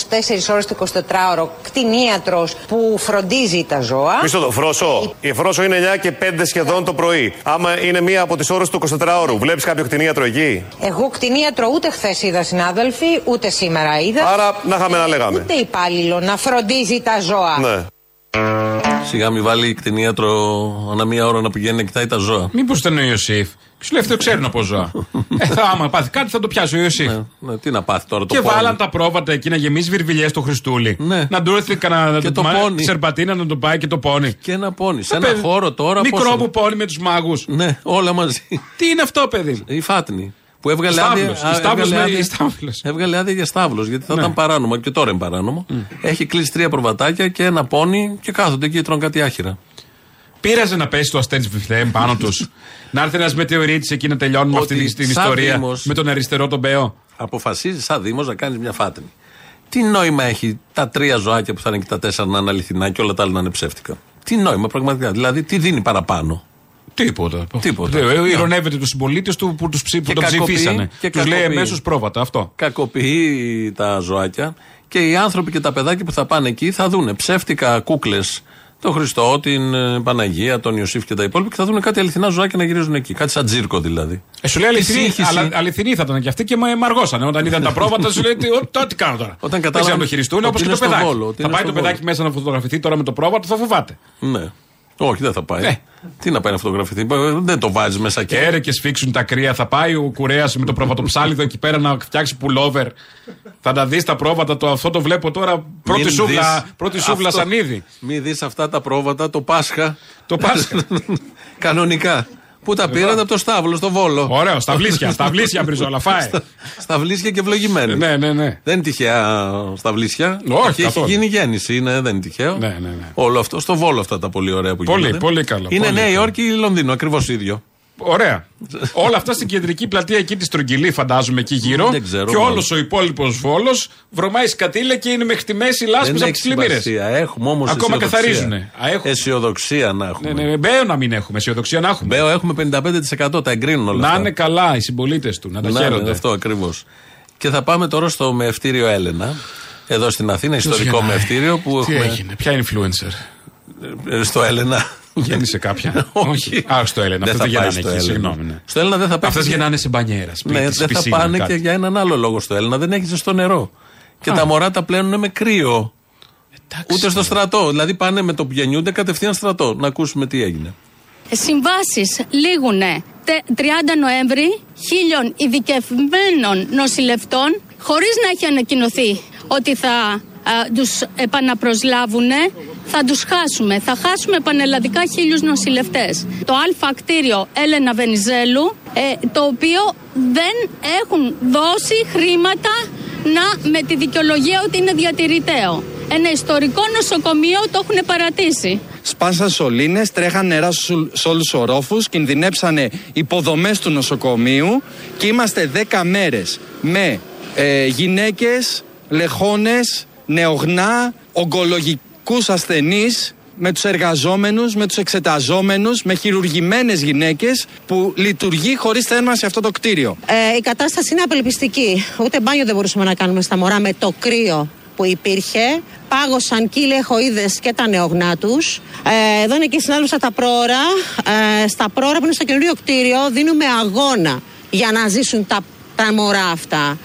ώρες το 24ωρο κτηνίατρος που φροντίζει τα ζώα. Μισό το, Φρόσο. Η Φρόσο είναι 9 και 5 σχεδόν το πρωί. Άμα είναι μία από τις ώρες του 24ωρου, βλέπεις κάποιο κτηνίατρο εκεί; Εγώ κτηνίατρο ούτε χθες είδα συνάδελφοι, ούτε σήμερα είδα. Άρα να είχαμε να λέγαμε. Ούτε υπάλληλο να φροντίζει τα ζώα. Ναι. Σιγά μην βάλει κτηνίατρο ανά μία ώρα να πηγαίνει να κοιτάει τα ζώα. Μήπως ήταν ο Ιωσήφ. Και σου λέει αυτό ξέρουν από ζώα. ε, θα, άμα πάθει κάτι θα το πιάσει ο Ιωσήφ. Ναι, τι να πάθει τώρα το Και πόνι. βάλαν τα πρόβατα εκεί να γεμίσει βιρβιλιέ στο Χριστούλη. Ναι. Να του έρθει κανένα Και το μα- πόνι. σερπατίνα να τον πάει και το πόνι. Και ένα πόνι. Σε Το ένα παιδί- χώρο τώρα. Μικρό πόσο- μου πόνι με τους μάγους. Ναι, όλα μαζί. Τι είναι αυτό, παιδί; Μου. Η Φάτνη. Που έβγαλε Στάβλος. άδεια. Η Στάβλος έβγαλε με- άδεια- η Στάβλος. Έβγαλε άδεια για στάβλο γιατί θα Ναι. ήταν παράνομο και τώρα είναι παράνομο. Έχει κλείσει τρία προβατάκια και ένα πόνι και κάθονται εκεί και τρώνε κάτι άχυρα. Πήραζε να πέσει το αστέρι Βιφλέμ πάνω τους. να έρθει ένας μετεωρίτης εκεί να τελειώνουμε Ότι αυτή την σαν ιστορία. Δήμος- Με τον αριστερό τον Μπέο. Αποφασίζεις σαν Δήμος να κάνεις μια φάτνη. Τι νόημα έχει τα τρία ζωάκια που θα είναι και τα τέσσερα να είναι αληθινά και όλα τα άλλα να είναι ψεύτικα; Τι νόημα πραγματικά. Δηλαδή, τι δίνει παραπάνω; Τίποτα. Τίποτα. Ε, Ναι. Ηρωνεύεται τους συμπολίτες του που, τους ψη- που Και τον κακοποιεί- ψηφίσανε. και Τους λέει κακοποιεί. αμέσως πρόβατα αυτό. Κακοποιεί τα ζωάκια και οι άνθρωποι και τα παιδάκια που θα πάνε εκεί θα δούνε ψεύτικα κούκλες. Τον Χριστό, την ε, Παναγία, τον Ιωσήφ και τα υπόλοιπα και θα δουν κάτι αληθινά ζωάκια να γυρίζουν εκεί. Κάτι σαν τζίρκο δηλαδή. Ε, σου λέει Τι αληθινή, σύγχυση. αλλά, αληθινή θα ήταν και αυτή και με μαργώσανε. Όταν είδαν τα πρόβατα, σου λέει τι, «Ω, τώρα τι κάνω τώρα. Όταν Δεν κατάλαβαν ξέρουν να το χειριστούν ότι όπω και είναι το στο παιδάκι. Βόλο, ότι θα είναι πάει στο το παιδάκι μέσα να φωτογραφηθεί τώρα με το πρόβατο, θα φοβάται. Ναι. Όχι, δεν θα πάει. Ε. Τι να πάει να φωτογραφηθεί; Ε, Δεν το βάζει μέσα Και εκεί. έρε και σφίξουν τα κρύα. Θα πάει ο κουρέας με το προβατοψάλιδο εκεί πέρα να φτιάξει πουλόβερ. Θα τα δεις τα πρόβατα. Το, αυτό το βλέπω τώρα. Πρώτη Μην σούβλα, δεις πρώτη σούβλα αυτό. σαν είδη. Μην δεις αυτά τα πρόβατα το Πάσχα. Το Πάσχα. Κανονικά. Που τα πήραν από το Στάβλο, στο Βόλο. Ωραίο, στα βλήσια. Στα βλήσια μπριζόλα, φάε. Στα, στα βλήσια και ευλογημένοι. ναι, ναι, ναι. Δεν είναι τυχαία στα βλήσια. Όχι, Εκεί έχει καθόλου. γίνει γέννηση, είναι, δεν είναι τυχαίο. Ναι, ναι, ναι. Όλο αυτό, στο Βόλο αυτά τα πολύ ωραία που Πολύ, γίνονται. πολύ καλό, Είναι πολύ Νέα καλό. Υόρκη ή Λονδίνο, ακριβώς ίδιο. Ωραία. Όλα αυτά στην κεντρική πλατεία εκεί της Στρογγυλή, φαντάζομαι εκεί γύρω. Δεν ξέρω, και μάλλον. όλος ο υπόλοιπος Βόλο βρωμάει σκατήλα και είναι μέχρι τη μέση λάσπη Δεν από έχει τις πλημμύρες. σημασία. Έχουμε όμως Ακόμα καθαρίζουνε. Α, έχουμε. Αισιοδοξία να έχουμε. Ναι, ναι, μπέο να μην έχουμε, αισιοδοξία να έχουμε. Μπέο έχουμε 55%. Τα εγκρίνουν όλα Να αυτά. είναι καλά οι συμπολίτες του, να τα Να, χαίρονται. ναι, αυτό ακριβώς. Και θα πάμε τώρα στο μεευτήριο Έλενα. Εδώ στην Αθήνα, ιστορικό γεννάει; μεευτήριο που Τι έχουμε. έγινε, ποια influencer; ε, Στο Έλενα. Γέννησε κάποια. Όχι. Α, στο Έλενα. Δεν Αυτό θα δεν πάει γεννάνε στο εκεί. Έλενα. Συγγνώμη. ναι. Στο Έλενα δεν θα πάει. Αυτέ γεννάνε σε μπανιέρας. Ναι, δεν θα πάνε και για έναν άλλο λόγο στο Έλληνα. Δεν έχεις ζεστό νερό. Και τα μωρά τα πλένουν με κρύο. Ούτε στο στρατό. Δηλαδή πάνε με το που γεννιούνται κατευθείαν στρατό. Να ακούσουμε τι έγινε. Συμβάσεις λήγουνε τε- 30 Νοέμβρη χίλιων ειδικευμένων νοσηλευτών χωρίς να έχει ανακοινωθεί ότι θα α, τους επαναπροσλάβουνε θα τους χάσουμε. Θα χάσουμε πανελλαδικά χίλιους νοσηλευτές. Το Α κτίριο Έλενα Βενιζέλου ε, το οποίο δεν έχουν δώσει χρήματα να, με τη δικαιολογία ότι είναι διατηρηταίο. Ένα ιστορικό νοσοκομείο το έχουν παρατήσει. Σπάσαν σωλήνες, τρέχαν νερά στου- σε όλους τους ορόφους, κινδυνέψανε υποδομές του νοσοκομείου και είμαστε 10 μέρες με ε, γυναίκες, λεχόνες, νεογνά, ογκολογικού ασθενείς, με τους εργαζόμενους, με τους εξεταζόμενους, με χειρουργημένες γυναίκες που λειτουργεί χωρίς θέρμανση αυτό το κτίριο. Ε, η κατάσταση είναι απελπιστική. Ούτε μπάνιο δεν μπορούσαμε να κάνουμε στα μωρά με το κρύο που υπήρχε. Πάγωσαν και οι λεχοίδες και τα νεογνά τους. Ε, εδώ είναι και η συνάδελφα τα πρόωρα. Ε, στα πρόωρα που είναι στο καινούριο κτίριο δίνουμε αγώνα για να ζήσουν τα, τα μωρά αυτά.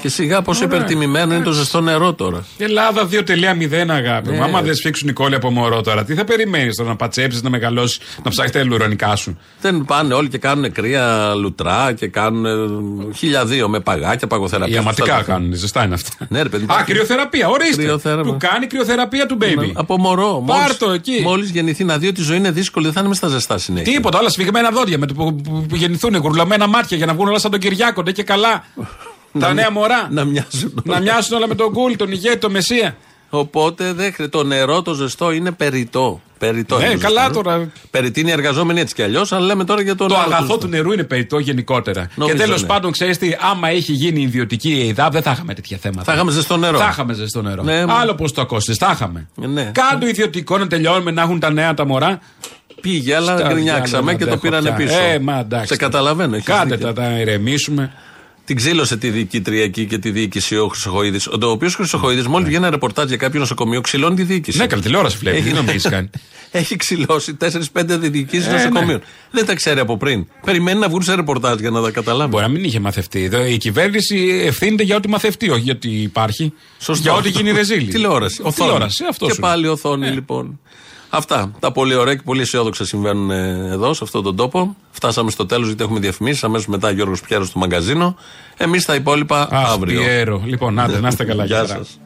Και σιγά πόσο υπερτιμημένο είναι το ζεστό νερό τώρα. Ελλάδα 2.0 αγάπη. Ναι. μου. Άμα δεν σφίξουν οι κόλλοι από μωρό τώρα, τι θα περιμένεις τώρα να πατσέψεις, να μεγαλώσεις, να ψάχνει τα ελουρονικά σου; Δεν πάνε όλοι και κάνουν κρύα λουτρά και κάνουν χιλιαδίο με παγάκια, παγοθεραπεία. Οι αματικά Αυτά τα- κάνουν, ζεστά είναι αυτά. Ναι, ρε παιδί. Α, κρυοθεραπεία, ορίστε. Κρυοθέραπεια. Του κάνει κρυοθεραπεία του baby. Από μωρό. Πάρ' το εκεί. Μόλις γεννηθεί να δει ότι η ζωή είναι δύσκολη, δεν θα είναι μες στα ζεστά συνέχεια. Τίποτα, όλα σφιγμένα δόντια με το που, που, που γεννηθούν, γουρλαμένα μάτια για να βγουν όλα σαν τον Κυριάκο, ντε και καλά. Τα Να νέα μοι- μωρά. Να μοιάζουν. να μοιάσουν όλα με τον Γκουλ, τον ηγέτη, τον Μεσία. Οπότε δεν χρει- το νερό το ζεστό είναι περιττό. περιττό Ναι, είναι το καλά ζεστό. τώρα. Περιττή οι εργαζόμενοι έτσι κι αλλιώς, αλλά λέμε τώρα για το, Το νερό αγαθό ζεστό. του νερού είναι περιττό γενικότερα. Νομίζω, και τέλος ναι. πάντων, ξέρεις τι, άμα είχε γίνει ιδιωτική η ΕΙΔΑΠ, δεν θα είχαμε τέτοια θέματα. Θα είχαμε ζεστό νερό. Θα είχαμε ζεστό νερό. Ναι, μα- Άλλο πώς το ακούσει, θα είχαμε. Ναι. Κάντο ιδιωτικό να τελειώνουμε να έχουν τα νέα τα μωρά. Πήγε, αλλά Στα γκρινιάξαμε διάλογα και το αντέχω πήρανε πια. πίσω. Ε, μα εντάξει. Σε καταλαβαίνω. έχεις Κάντε δίκιο. τα, τα ηρεμήσουμε. Την ξύλωσε τη διοικήτρια εκεί και τη διοίκηση ο Χρυσοχοίδης. Ο οποίος Χρυσοχοίδης, μόλις βγαίνει ένα ρεπορτάζ για κάποιο νοσοκομείο, ξυλώνει τη διοίκηση. Ναι, καλή τηλεόραση βλέπει. Έχει- Τι νομίζεις κάνει. Έχει ξυλώσει 4-5 διοικήσεις Ε, νοσοκομείων. ναι. Δεν τα ξέρει από πριν. Περιμένει να βγουν σε ρεπορτάζ για να τα καταλάβει. Μπορεί να μην είχε μαθευτεί. Εδώ Η κυβέρνηση ευθύνεται για ό,τι μαθευτεί, όχι γιατί υπάρχει. Σωστό. Για ό,τι γίνει ρεζίλη. Τηλεόραση. Οθόνη. Τηλεόραση, αυτός και σου είναι. πάλι οθόνη, λοιπόν. Αυτά. Τα πολύ ωραία και πολύ αισιόδοξα συμβαίνουν ε, εδώ, σε αυτόν τον τόπο. Φτάσαμε στο τέλος γιατί έχουμε διαφημίσει. Αμέσως μετά Γιώργος Πιέρος στο μαγκαζίνο. Εμείς τα υπόλοιπα Αχ, αύριο. Πιέρο. Λοιπόν, άντε, να είστε καλά. Γεια και χαρά. σας.